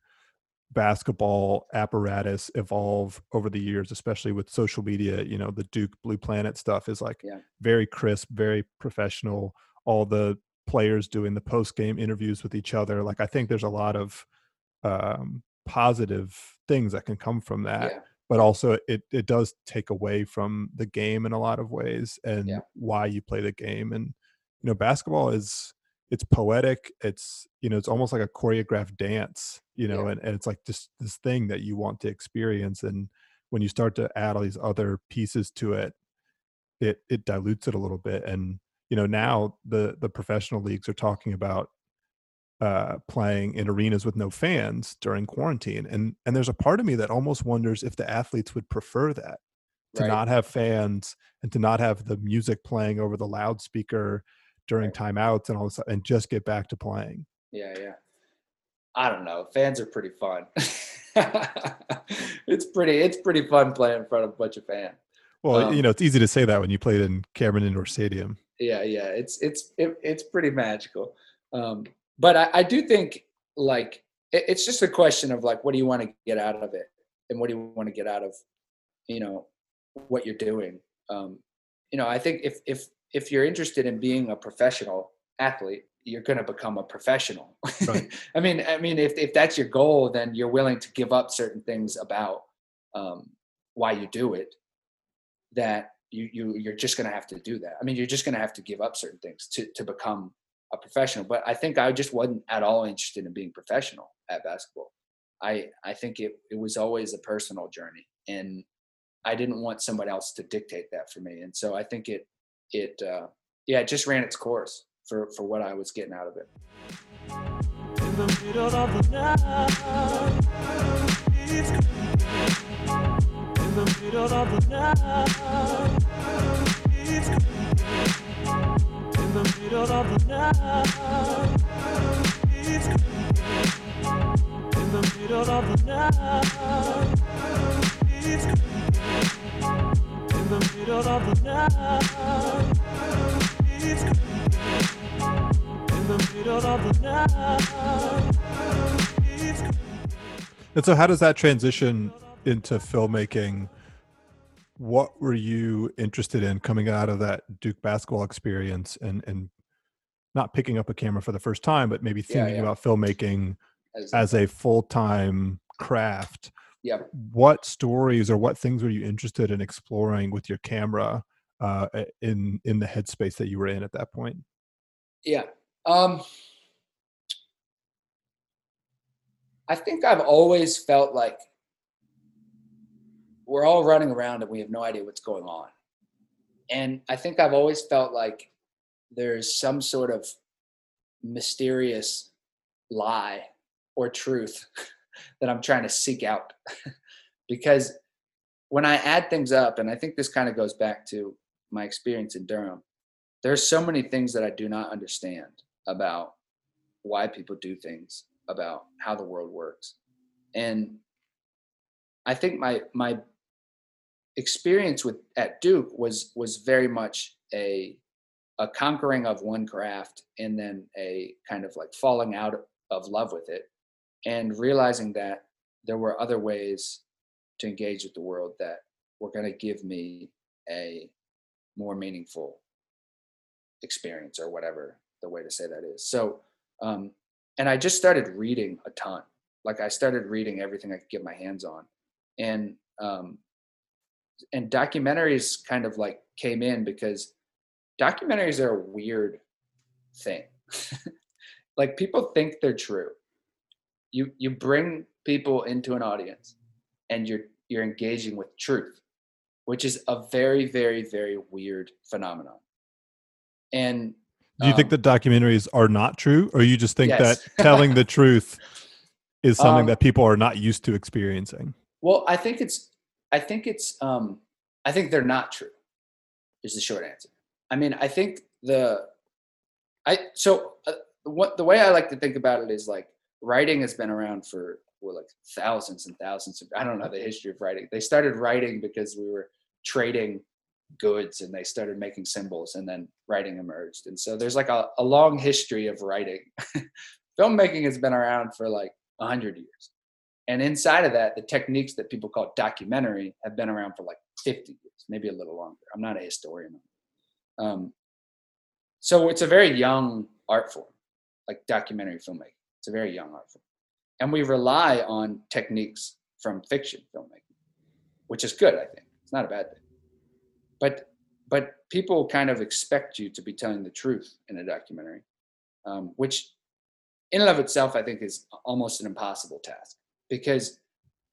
basketball apparatus evolve over the years especially with social media you know the duke blue planet stuff is like yeah. very crisp very professional all the players doing the post game interviews with each other. Like I think there's a lot of um, positive things that can come from that. Yeah. But also, it it does take away from the game in a lot of ways, and yeah. why you play the game. And you know, basketball is it's poetic. It's you know, it's almost like a choreographed dance. You know, yeah. and, and it's like just this thing that you want to experience. And when you start to add all these other pieces to it, it it dilutes it a little bit. And you know now the the professional leagues are talking about uh, playing in arenas with no fans during quarantine and and there's a part of me that almost wonders if the athletes would prefer that to right. not have fans and to not have the music playing over the loudspeaker during right. timeouts and all this and just get back to playing. Yeah yeah. I don't know fans are pretty fun. It's pretty it's pretty fun playing in front of a bunch of fans. Well um, you know it's easy to say that when you played in cameron indoor stadium. Yeah yeah it's it's it, it's pretty magical. Um but I, I do think like it, it's just a question of like what do you want to get out of it and what do you want to get out of you know what you're doing um you know i think if if if you're interested in being a professional athlete you're going to become a professional. Right. I mean, I mean, if if that's your goal, then you're willing to give up certain things about um, why you do it. That you you you're just going to have to do that. I mean, you're just going to have to give up certain things to to become a professional. But I think I just wasn't at all interested in being professional at basketball. I I think it it was always a personal journey, and I didn't want someone else to dictate that for me. And so I think it it uh, yeah, it just ran its course for for what I was getting out of it. In the middle of the night, it's In the middle of the night, it's In the middle of the night, it's In the middle of the night, it's In the middle of the night, and so, how does that transition into filmmaking? What were you interested in coming out of that Duke basketball experience, and and not picking up a camera for the first time, but maybe thinking yeah, yeah. about filmmaking as, as a full time craft? Yeah. What stories or what things were you interested in exploring with your camera uh, in in the headspace that you were in at that point? Yeah. Um, I think I've always felt like we're all running around and we have no idea what's going on. And I think I've always felt like there's some sort of mysterious lie or truth that I'm trying to seek out. because when I add things up, and I think this kind of goes back to my experience in Durham, there's so many things that I do not understand about why people do things, about how the world works. And I think my my experience with at Duke was was very much a a conquering of one craft and then a kind of like falling out of love with it and realizing that there were other ways to engage with the world that were going to give me a more meaningful experience or whatever the way to say that is. So, um, and I just started reading a ton. Like I started reading everything I could get my hands on, and um, and documentaries kind of like came in because documentaries are a weird thing. like people think they're true. You you bring people into an audience, and you're you're engaging with truth, which is a very very very weird phenomenon. And do you um, think that documentaries are not true, or you just think yes. that telling the truth is something um, that people are not used to experiencing? Well, I think it's, I think it's, um, I think they're not true. Is the short answer. I mean, I think the, I so uh, what the way I like to think about it is like writing has been around for well, like thousands and thousands of I don't know the history of writing. They started writing because we were trading goods and they started making symbols and then writing emerged and so there's like a, a long history of writing filmmaking has been around for like a 100 years and inside of that the techniques that people call documentary have been around for like 50 years maybe a little longer. I'm not a historian. Um, so it's a very young art form like documentary filmmaking. It's a very young art form. And we rely on techniques from fiction filmmaking which is good i think. It's not a bad thing. But but people kind of expect you to be telling the truth in a documentary, um, which in and of itself I think is almost an impossible task because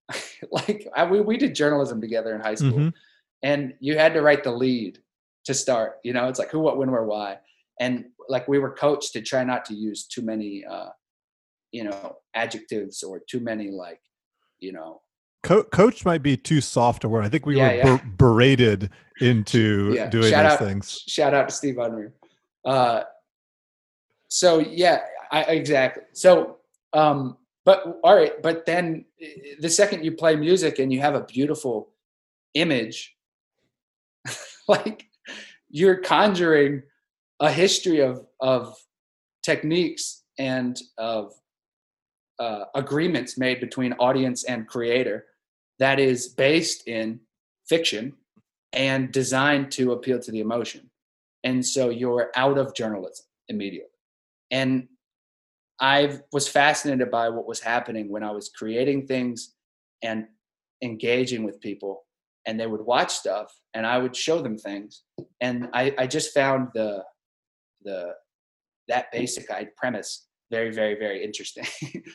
like I, we, we did journalism together in high school mm-hmm. and you had to write the lead to start you know it's like who what when where why and like we were coached to try not to use too many uh you know adjectives or too many like you know Co- coach might be too soft a word. I think we yeah, were yeah. Ber- berated into yeah. doing shout these out, things. Shout out to Steve Unruh. Uh, so yeah, I, exactly. So, um, but all right, but then the second you play music and you have a beautiful image, like you're conjuring a history of of techniques and of uh, agreements made between audience and creator that is based in fiction and designed to appeal to the emotion. And so you're out of journalism immediately. and I was fascinated by what was happening when I was creating things and engaging with people and they would watch stuff and I would show them things. And I, I just found the the that basic premise very, very, very interesting.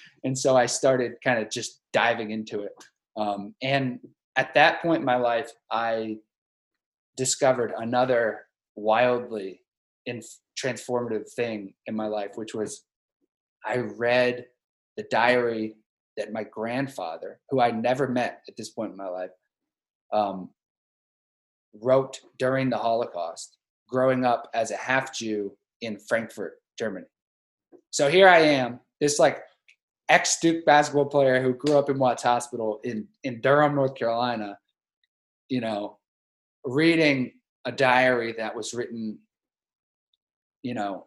and so I started kind of just diving into it. Um, and at that point in my life, I discovered another wildly in transformative thing in my life, which was I read the diary that my grandfather, who I never met at this point in my life, um, wrote during the Holocaust, growing up as a half Jew in Frankfurt, Germany. So here I am, this like ex Duke basketball player who grew up in Watts Hospital in, in Durham, North Carolina, you know, reading a diary that was written, you know,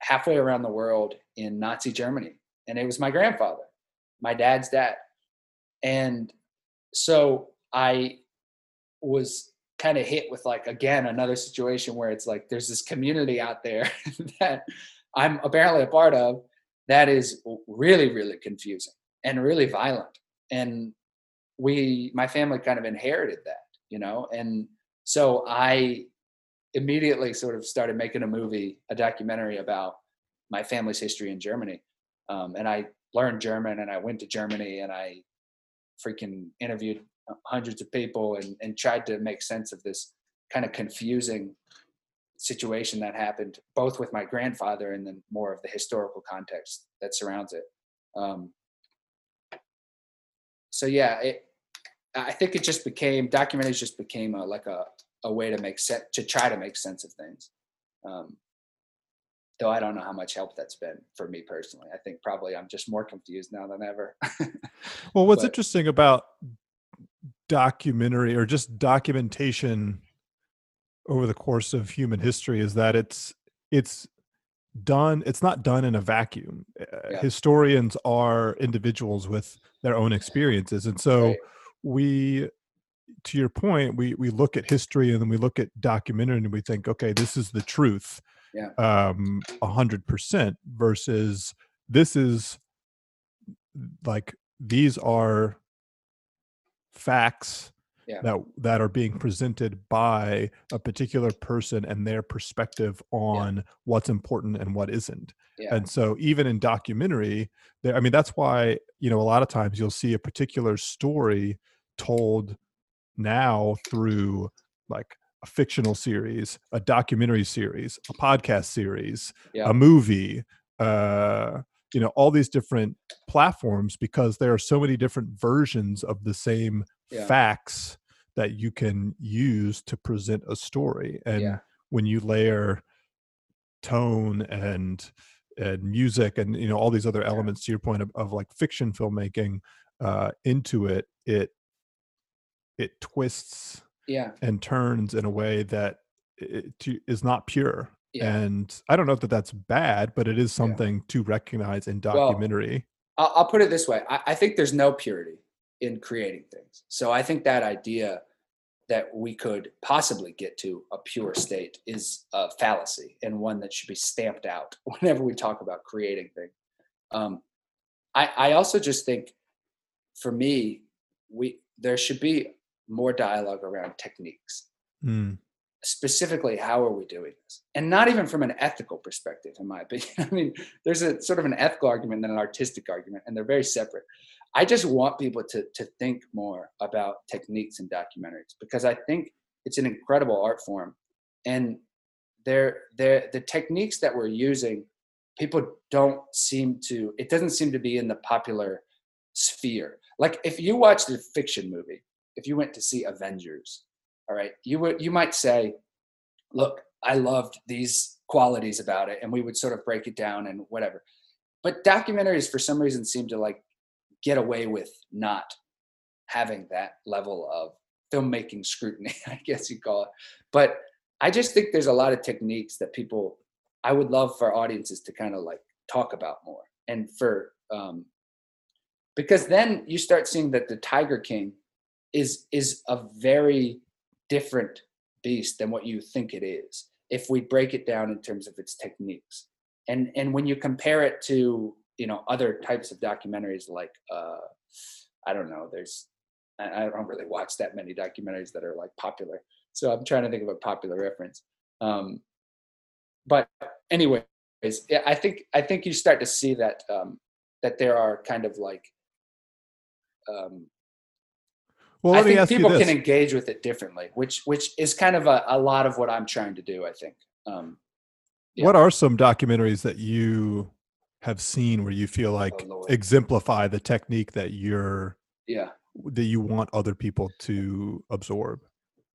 halfway around the world in Nazi Germany. And it was my grandfather, my dad's dad. And so I was kind of hit with like again another situation where it's like there's this community out there that I'm apparently a part of that is really really confusing and really violent and we my family kind of inherited that you know and so I immediately sort of started making a movie a documentary about my family's history in Germany. Um, and I learned German and I went to Germany and I freaking interviewed hundreds of people and, and tried to make sense of this kind of confusing situation that happened both with my grandfather and then more of the historical context that surrounds it. Um, so yeah it, i think it just became documentaries just became a, like a, a way to make sense to try to make sense of things. Um, though i don't know how much help that's been for me personally i think probably i'm just more confused now than ever well what's but, interesting about documentary or just documentation over the course of human history is that it's it's done it's not done in a vacuum uh, yeah. historians are individuals with their own experiences and so right. we to your point we we look at history and then we look at documentary and we think okay this is the truth yeah um a hundred percent versus this is like these are facts yeah. that that are being presented by a particular person and their perspective on yeah. what's important and what isn't. Yeah. And so even in documentary, there I mean that's why, you know, a lot of times you'll see a particular story told now through like a fictional series, a documentary series, a podcast series, a movie, uh you know all these different platforms because there are so many different versions of the same yeah. facts that you can use to present a story and yeah. when you layer tone and and music and you know all these other elements yeah. to your point of, of like fiction filmmaking uh into it it it twists yeah and turns in a way that it, to, is not pure yeah. And I don't know that that's bad, but it is something yeah. to recognize in documentary. Well, I'll put it this way: I, I think there's no purity in creating things. So I think that idea that we could possibly get to a pure state is a fallacy and one that should be stamped out whenever we talk about creating things. Um, I, I also just think, for me, we there should be more dialogue around techniques. Mm specifically how are we doing this? And not even from an ethical perspective in my opinion. I mean there's a sort of an ethical argument and an artistic argument and they're very separate. I just want people to to think more about techniques in documentaries because i think it's an incredible art form. And they're, they're the techniques that we're using people don't seem to it doesn't seem to be in the popular sphere. Like if you watch the fiction movie if you went to see avengers all right you would you might say look i loved these qualities about it and we would sort of break it down and whatever. But documentaries for some reason seem to like get away with not having that level of filmmaking scrutiny i guess you call it. But i just think there's a lot of techniques that people i would love for audiences to kind of like talk about more and for um because then you start seeing that the tiger king is is a very different beast than what you think it is if we break it down in terms of its techniques. and and when you compare it to you know other types of documentaries like uh i don't know there's i, don't really watch that many documentaries that are like popular so i'm trying to think of a popular reference um but anyways i think i think you start to see that um that there are kind of like um Well, I think people can engage with it differently, which which is kind of a, a lot of what I'm trying to do. I think. Um, yeah. What are some documentaries that you have seen where you feel like Oh, exemplify the technique that you're yeah. that you want other people to absorb?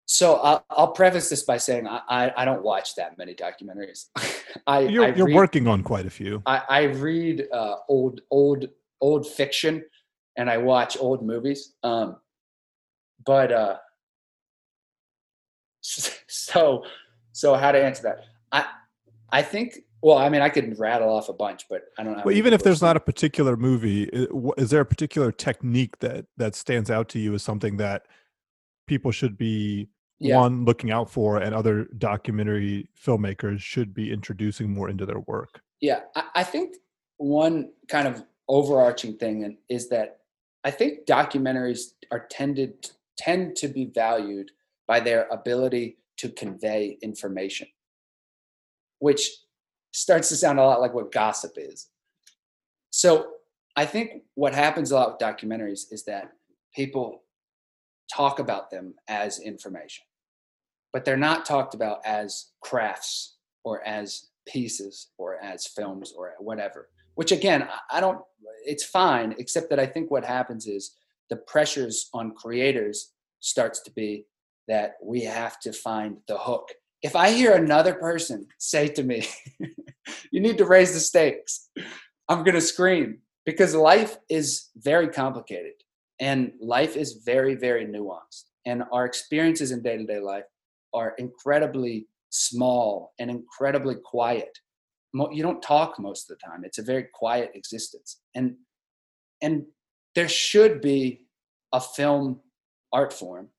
So I'll, I'll preface this by saying I, I, I don't watch that many documentaries. I You're, I you're working on quite a few. I, I read uh, old old old fiction, and I watch old movies. Um, but uh, so so how to answer that? I I think. Well, I mean, I could rattle off a bunch, but I don't know. Well, even if there's not a particular movie, is there a particular technique that that stands out to you as something that people should be Yeah. one looking out for, and other documentary filmmakers should be introducing more into their work? Yeah, I, I think one kind of overarching thing and- is that I think documentaries are tended tend to be valued by their ability to convey information, which starts to sound a lot like what gossip is. So I think what happens a lot with documentaries is that people talk about them as information, but they're not talked about as crafts or as pieces or as films or whatever. Which again, I- don't. It's fine, except that I think what happens is the pressures on creators starts to be that we have to find the hook. If I hear another person say to me, "You need to raise the stakes," I'm gonna scream because life is very complicated and life is very, very nuanced, and our experiences in day-to-day life are incredibly small and incredibly quiet. You don't talk most of the time. It's a very quiet existence, and and there should be a film art form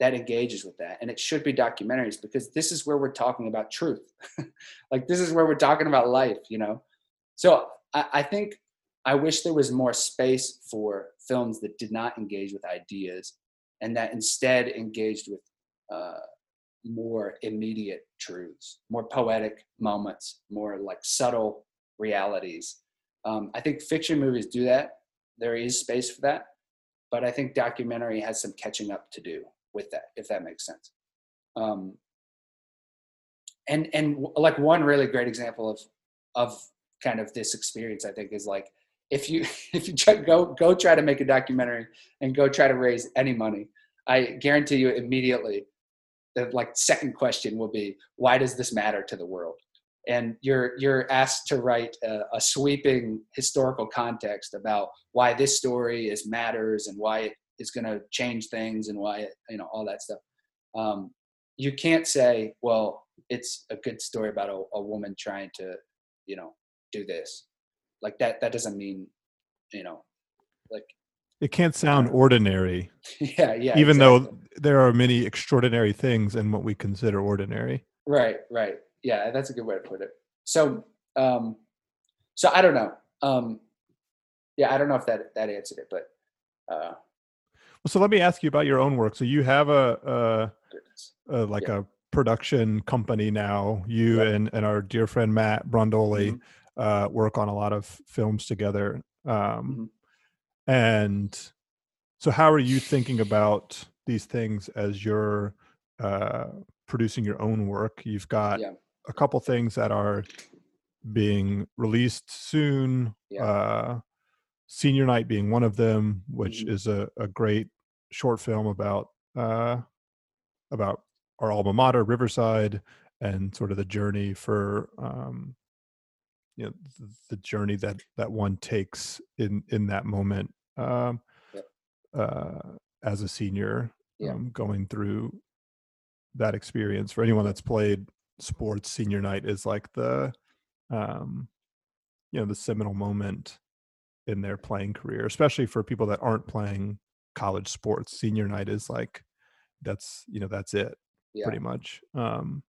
that engages with that, and it should be documentaries because this is where we're talking about truth. like this is where we're talking about life, you know. So I, I think I wish there was more space for films that did not engage with ideas and that instead engaged with uh, more immediate truths, more poetic moments, more like subtle realities. Um, I think fiction movies do that. There is space for that, but I think documentary has some catching up to do with that, if that makes sense. Um, and and like one really great example of of kind of this experience, I think, is like if you if you try, go go try to make a documentary and go try to raise any money, I guarantee you immediately the like second question will be why does this matter to the world and you're you're asked to write a, a sweeping historical context about why this story is matters and why it is going to change things and why it, you know all that stuff um, you can't say well it's a good story about a, a woman trying to you know do this like that that doesn't mean you know like It can't sound ordinary, yeah yeah even exactly. though there are many extraordinary things in what we consider ordinary. Right, right. Yeah, that's a good way to put it. So, um, so I don't know. Um, yeah, I don't know if that that answered it, but uh, Well, so let me ask you about your own work. So you have a, a, a like Yeah. a production company now. You and and our dear friend Matt Brondoli Mhm. uh, work on a lot of films together. Um, Mhm. And so, how are you thinking about these things as you're uh, producing your own work? You've got Yeah. A couple things that are being released soon. Yeah. Uh, Senior Night being one of them, which Mhm. is a, a great short film about uh, about our alma mater, Riverside, and sort of the journey for um, you know the journey that that one takes in in that moment um, Yep. uh, as a senior, Yeah. um, going through that experience. For anyone that's played sports, senior night is like the um, you know the seminal moment in their playing career, especially for people that aren't playing college sports. Senior night is like that's you know that's it Yeah. pretty much. Um,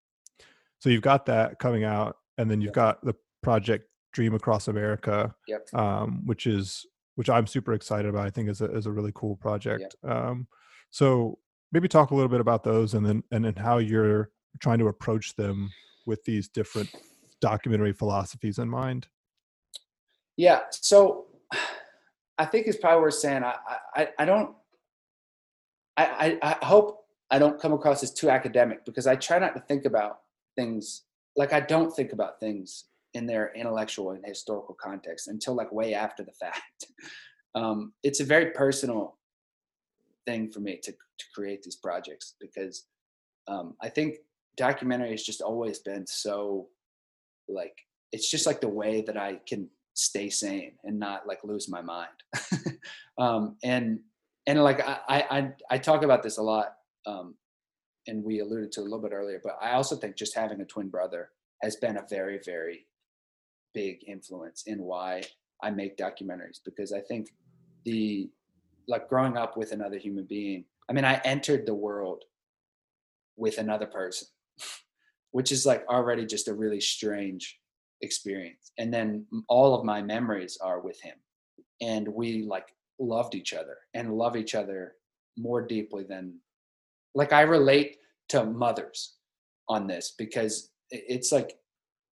so you've got that coming out, and then you've got the project Dream Across America, Yep. um, which is which I'm super excited about. I think is a is a really cool project. Um, so maybe talk a little bit about those, and then and then how you're trying to approach them with these different documentary philosophies in mind. Yeah. So I think it's probably worth saying I I, I don't I, I, I hope I don't come across as too academic because I try not to think about things like I don't think about things in their intellectual and historical context until like way after the fact. Um, it's a very personal thing for me to, to create these projects because um, I think documentary has just always been so like it's just like the way that I can stay sane and not like lose my mind. um, and and like I, I I talk about this a lot, um, and we alluded to a little bit earlier, but I also think just having a twin brother has been a very very big influence in why I make documentaries because I think the like growing up with another human being. I mean, I entered the world with another person, which is like already just a really strange experience. And then all of my memories are with him. And we like loved each other and love each other more deeply than like I relate to mothers on this because it's like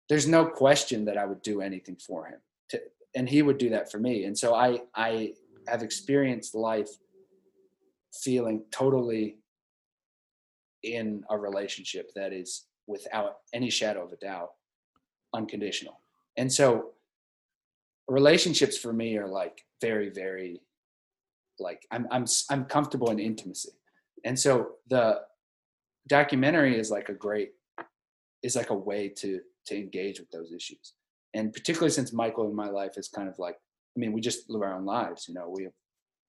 there's no question that I would do anything for him to, and he would do that for me. And so I I have experienced life feeling totally in a relationship that is without any shadow of a doubt unconditional. And so relationships for me are like very very like I'm I'm I'm comfortable in intimacy. And so the documentary is like a great is like a way to to engage with those issues. And particularly since Michael in my life is kind of like I mean, we just live our own lives, you know, we have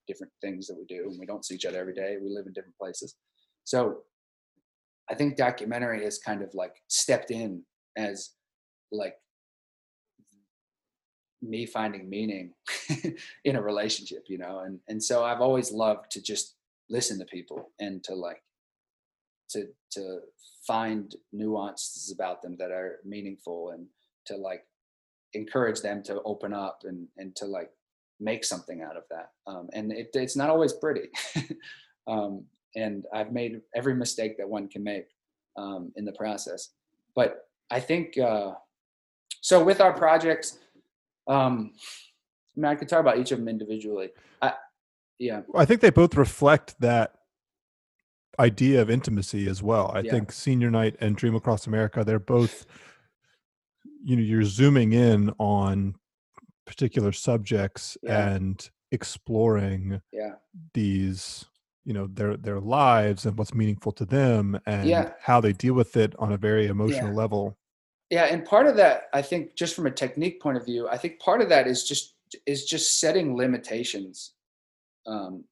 different things that we do and we don't see each other every day. We live in different places. So I think documentary has kind of like stepped in as like me finding meaning in a relationship, you know, and and so I've always loved to just listen to people and to like to to find nuances about them that are meaningful and to like encourage them to open up and and to like make something out of that. Um, and it, it's not always pretty. um, and I've made every mistake that one can make um, in the process. But I think uh, so. With our projects, um, I mean, I could talk about each of them individually. I, yeah, I think they both reflect that idea of intimacy as well. I Yeah. think Senior Night and Dream Across America, they're both, you know, you're zooming in on particular subjects Yeah. and exploring yeah, these, you know, their their lives and what's meaningful to them and Yeah. how they deal with it on a very emotional Yeah. level. yeah. And part of that, I think, just from a technique point of view, I think part of that is just is just setting limitations um,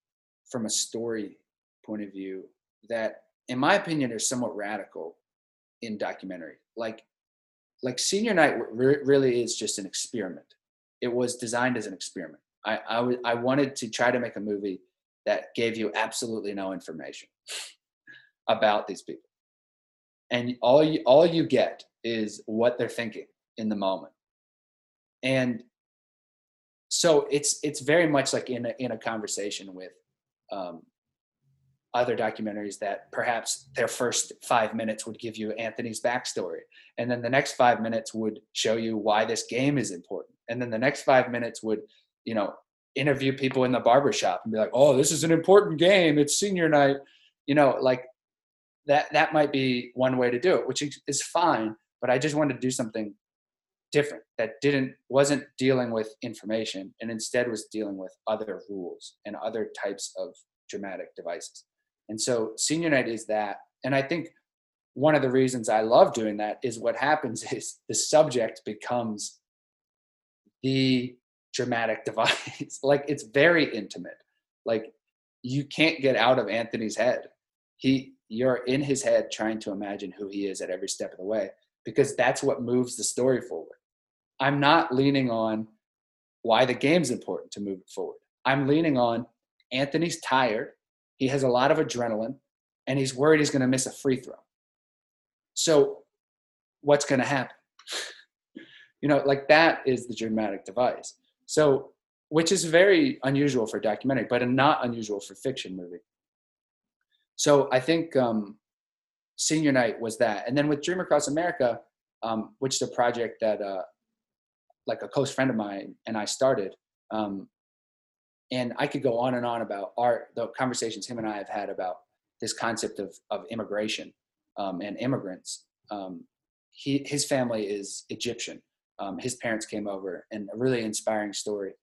from a story point of view that, in my opinion, are somewhat radical in documentary. Like, like Senior Night re- really is just an experiment. It was designed as an experiment. I, I, w- I wanted to try to make a movie that gave you absolutely no information about these people, and all you all you get is what they're thinking in the moment, and so it's it's very much like in a, in a conversation with um, other documentaries that perhaps their first five minutes would give you Anthony's backstory, and then the next five minutes would show you why this game is important, and then the next five minutes would, you know, interview people in the barber shop and be like, "Oh, this is an important game. It's senior night," you know, like that. That might be one way to do it, which is fine. But I just wanted to do something different that didn't wasn't dealing with information and instead was dealing with other rules and other types of dramatic devices. And so senior night is that. And I think one of the reasons I love doing that is what happens is the subject becomes the dramatic device. like it's very intimate. Like you can't get out of Anthony's head. He you're in his head trying to imagine who he is at every step of the way because that's what moves the story forward. I'm not leaning on why the game's important to move it forward. I'm leaning on Anthony's tired. He has a lot of adrenaline and he's worried he's going to miss a free throw. So, what's going to happen? you know like that is the dramatic device so which is very unusual for documentary but not unusual for fiction movie. So i think um, senior night was that. And then with dream across america um, which is a project that uh, like a close friend of mine and i started um, and i could go on and on about our the conversations him and i have had about this concept of, of immigration um, and immigrants. Um, he, his family is egyptian um, his parents came over and a really inspiring story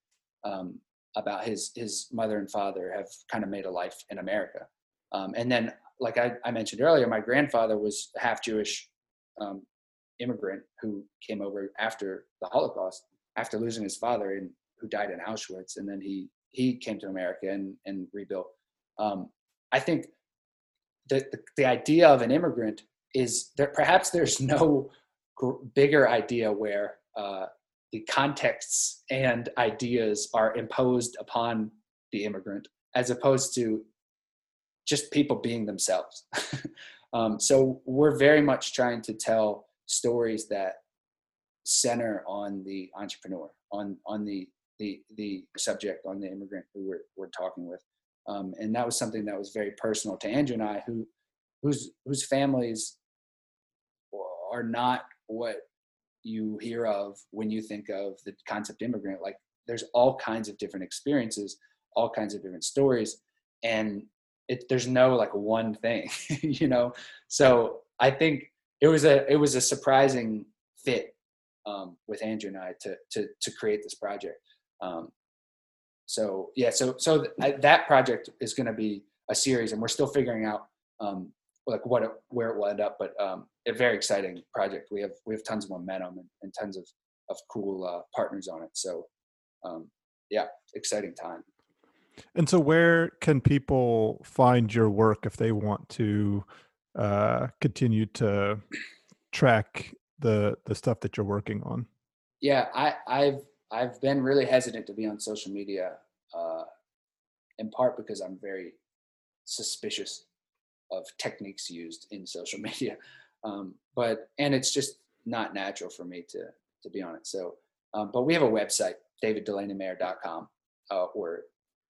um, about his his mother and father have kind of made a life in america. Um, and then like I, I, mentioned earlier my grandfather was half jewish um, immigrant who came over after the holocaust after losing his father and who died in auschwitz and then he he came to america and and rebuilt. Um, i think the, the, the idea of an immigrant is that perhaps there's no bigger idea where uh, the contexts and ideas are imposed upon the immigrant as opposed to just people being themselves. um, so we're very much trying to tell stories that center on the entrepreneur, on on the the the subject, on the immigrant who we're we're talking with, um, and that was something that was very personal to Andrew and I, who whose whose families are not what you hear of when you think of the concept immigrant like there's all kinds of different experiences all kinds of different stories and it, there's no like one thing you know so i think it was a it was a surprising fit um, with andrew and i to to to create this project um, so yeah so so th- that project is going to be a series and we're still figuring out um, like what it, where it will end up. But um, a very exciting project. We have we have tons of momentum and, and tons of of cool uh, partners on it. So um, yeah, exciting time. And so, where can people find your work if they want to uh, continue to track the the stuff that you're working on? Yeah, I, I've I've been really hesitant to be on social media, uh, in part because I'm very suspicious of techniques used in social media. Um, but and it's just not natural for me to to be on it. So, um, but we have a website, daviddelaneymayer.com, uh, or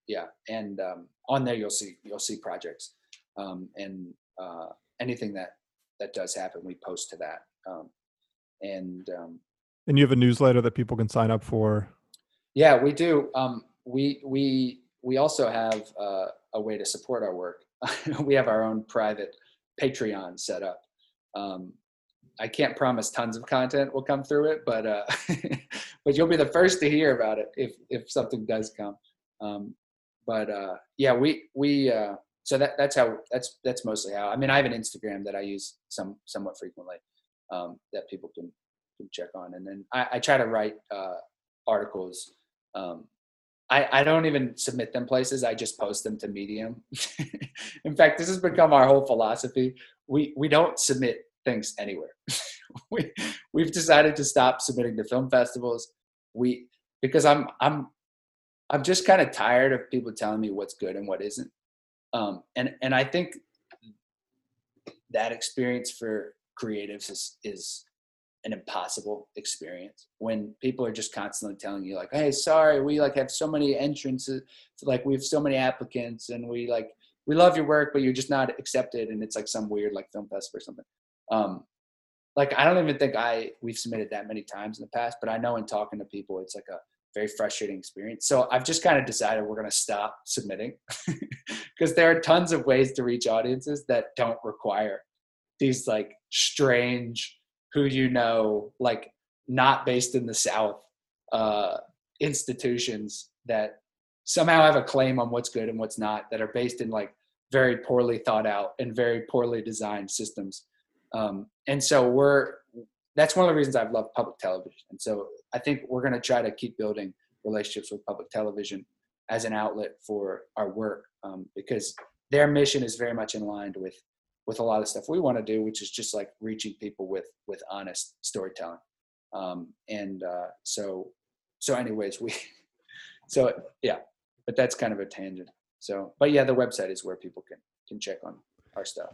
yeah, and um, on there you'll see you'll see projects um, and uh, anything that that does happen, we post to that. Um, and um, and you have a newsletter that people can sign up for. Yeah, we do. Um, we we we also have uh, a way to support our work we have our own private Patreon set up. Um, I can't promise tons of content will come through it, but uh, but you'll be the first to hear about it if if something does come. Um, but uh, yeah, we we uh, so that that's how that's that's mostly how. I mean, I have an Instagram that I use some somewhat frequently um, that people can can check on, and then I, I try to write uh, articles um, I, I don't even submit them places. I just post them to Medium. In fact, this has become our whole philosophy. We we don't submit things anywhere. we we've decided to stop submitting to film festivals. We because I'm I'm I'm just kind of tired of people telling me what's good and what isn't. Um, and and I think that experience for creatives is is an impossible experience when people are just constantly telling you like hey sorry we like have so many entrances like we have so many applicants and we like we love your work but you're just not accepted and it's like some weird like film festival or something. Um like i don't even think i we've submitted that many times in the past but i know in talking to people it's like a very frustrating experience. So i've just kind of decided we're going to stop submitting because there are tons of ways to reach audiences that don't require these like strange who you know, like not based in the South, uh, institutions that somehow have a claim on what's good and what's not, that are based in like very poorly thought out and very poorly designed systems. Um, and so we're that's one of the reasons I've loved public television. And so I think we're going to try to keep building relationships with public television as an outlet for our work um, because their mission is very much in line with with a lot of stuff we want to do, which is just like reaching people with with honest storytelling. Um, and uh, so, so anyways, we, so yeah, but that's kind of a tangent. So, but yeah, the website is where people can can check on our stuff.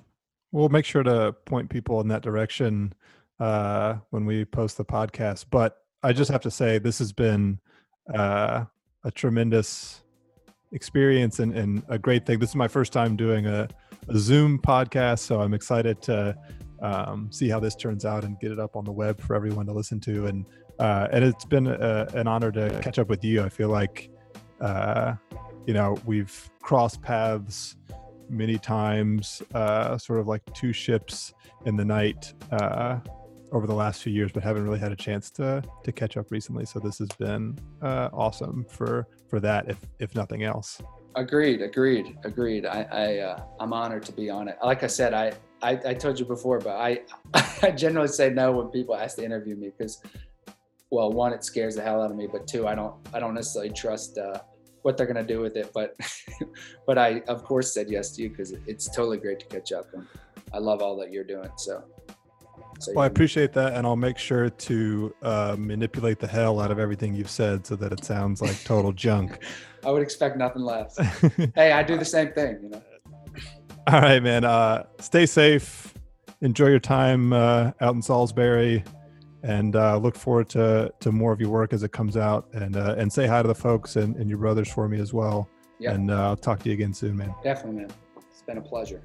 We'll make sure to point people in that direction uh, when we post the podcast. But I just have to say this has been uh, a tremendous experience and, and a great thing. This is my first time doing a, a Zoom podcast, so I'm excited to um, see how this turns out and get it up on the web for everyone to listen to. And uh, and it's been a, an honor to catch up with you. I feel like uh, you know we've crossed paths many times, uh, sort of like two ships in the night uh, over the last few years, but haven't really had a chance to to catch up recently. So this has been uh, awesome for for that, if if nothing else. Agreed, agreed, agreed. I, I uh, I'm honored to be on it. Like I said, I, I I told you before, but I I generally say no when people ask to interview me because, well, one, it scares the hell out of me, but two, I don't I don't necessarily trust uh, what they're gonna do with it. But but I of course said yes to you because it's totally great to catch up, and I love all that you're doing. So. so well, I appreciate that, and I'll make sure to uh, manipulate the hell out of everything you've said so that it sounds like total junk. I would expect nothing less. hey, I do the same thing, you know. All right, man. Uh, stay safe. Enjoy your time uh, out in Salisbury, and uh, look forward to to more of your work as it comes out. And uh, and say hi to the folks and, and your brothers for me as well. Yeah. And uh, I'll talk to you again soon, man. Definitely, man. It's been a pleasure.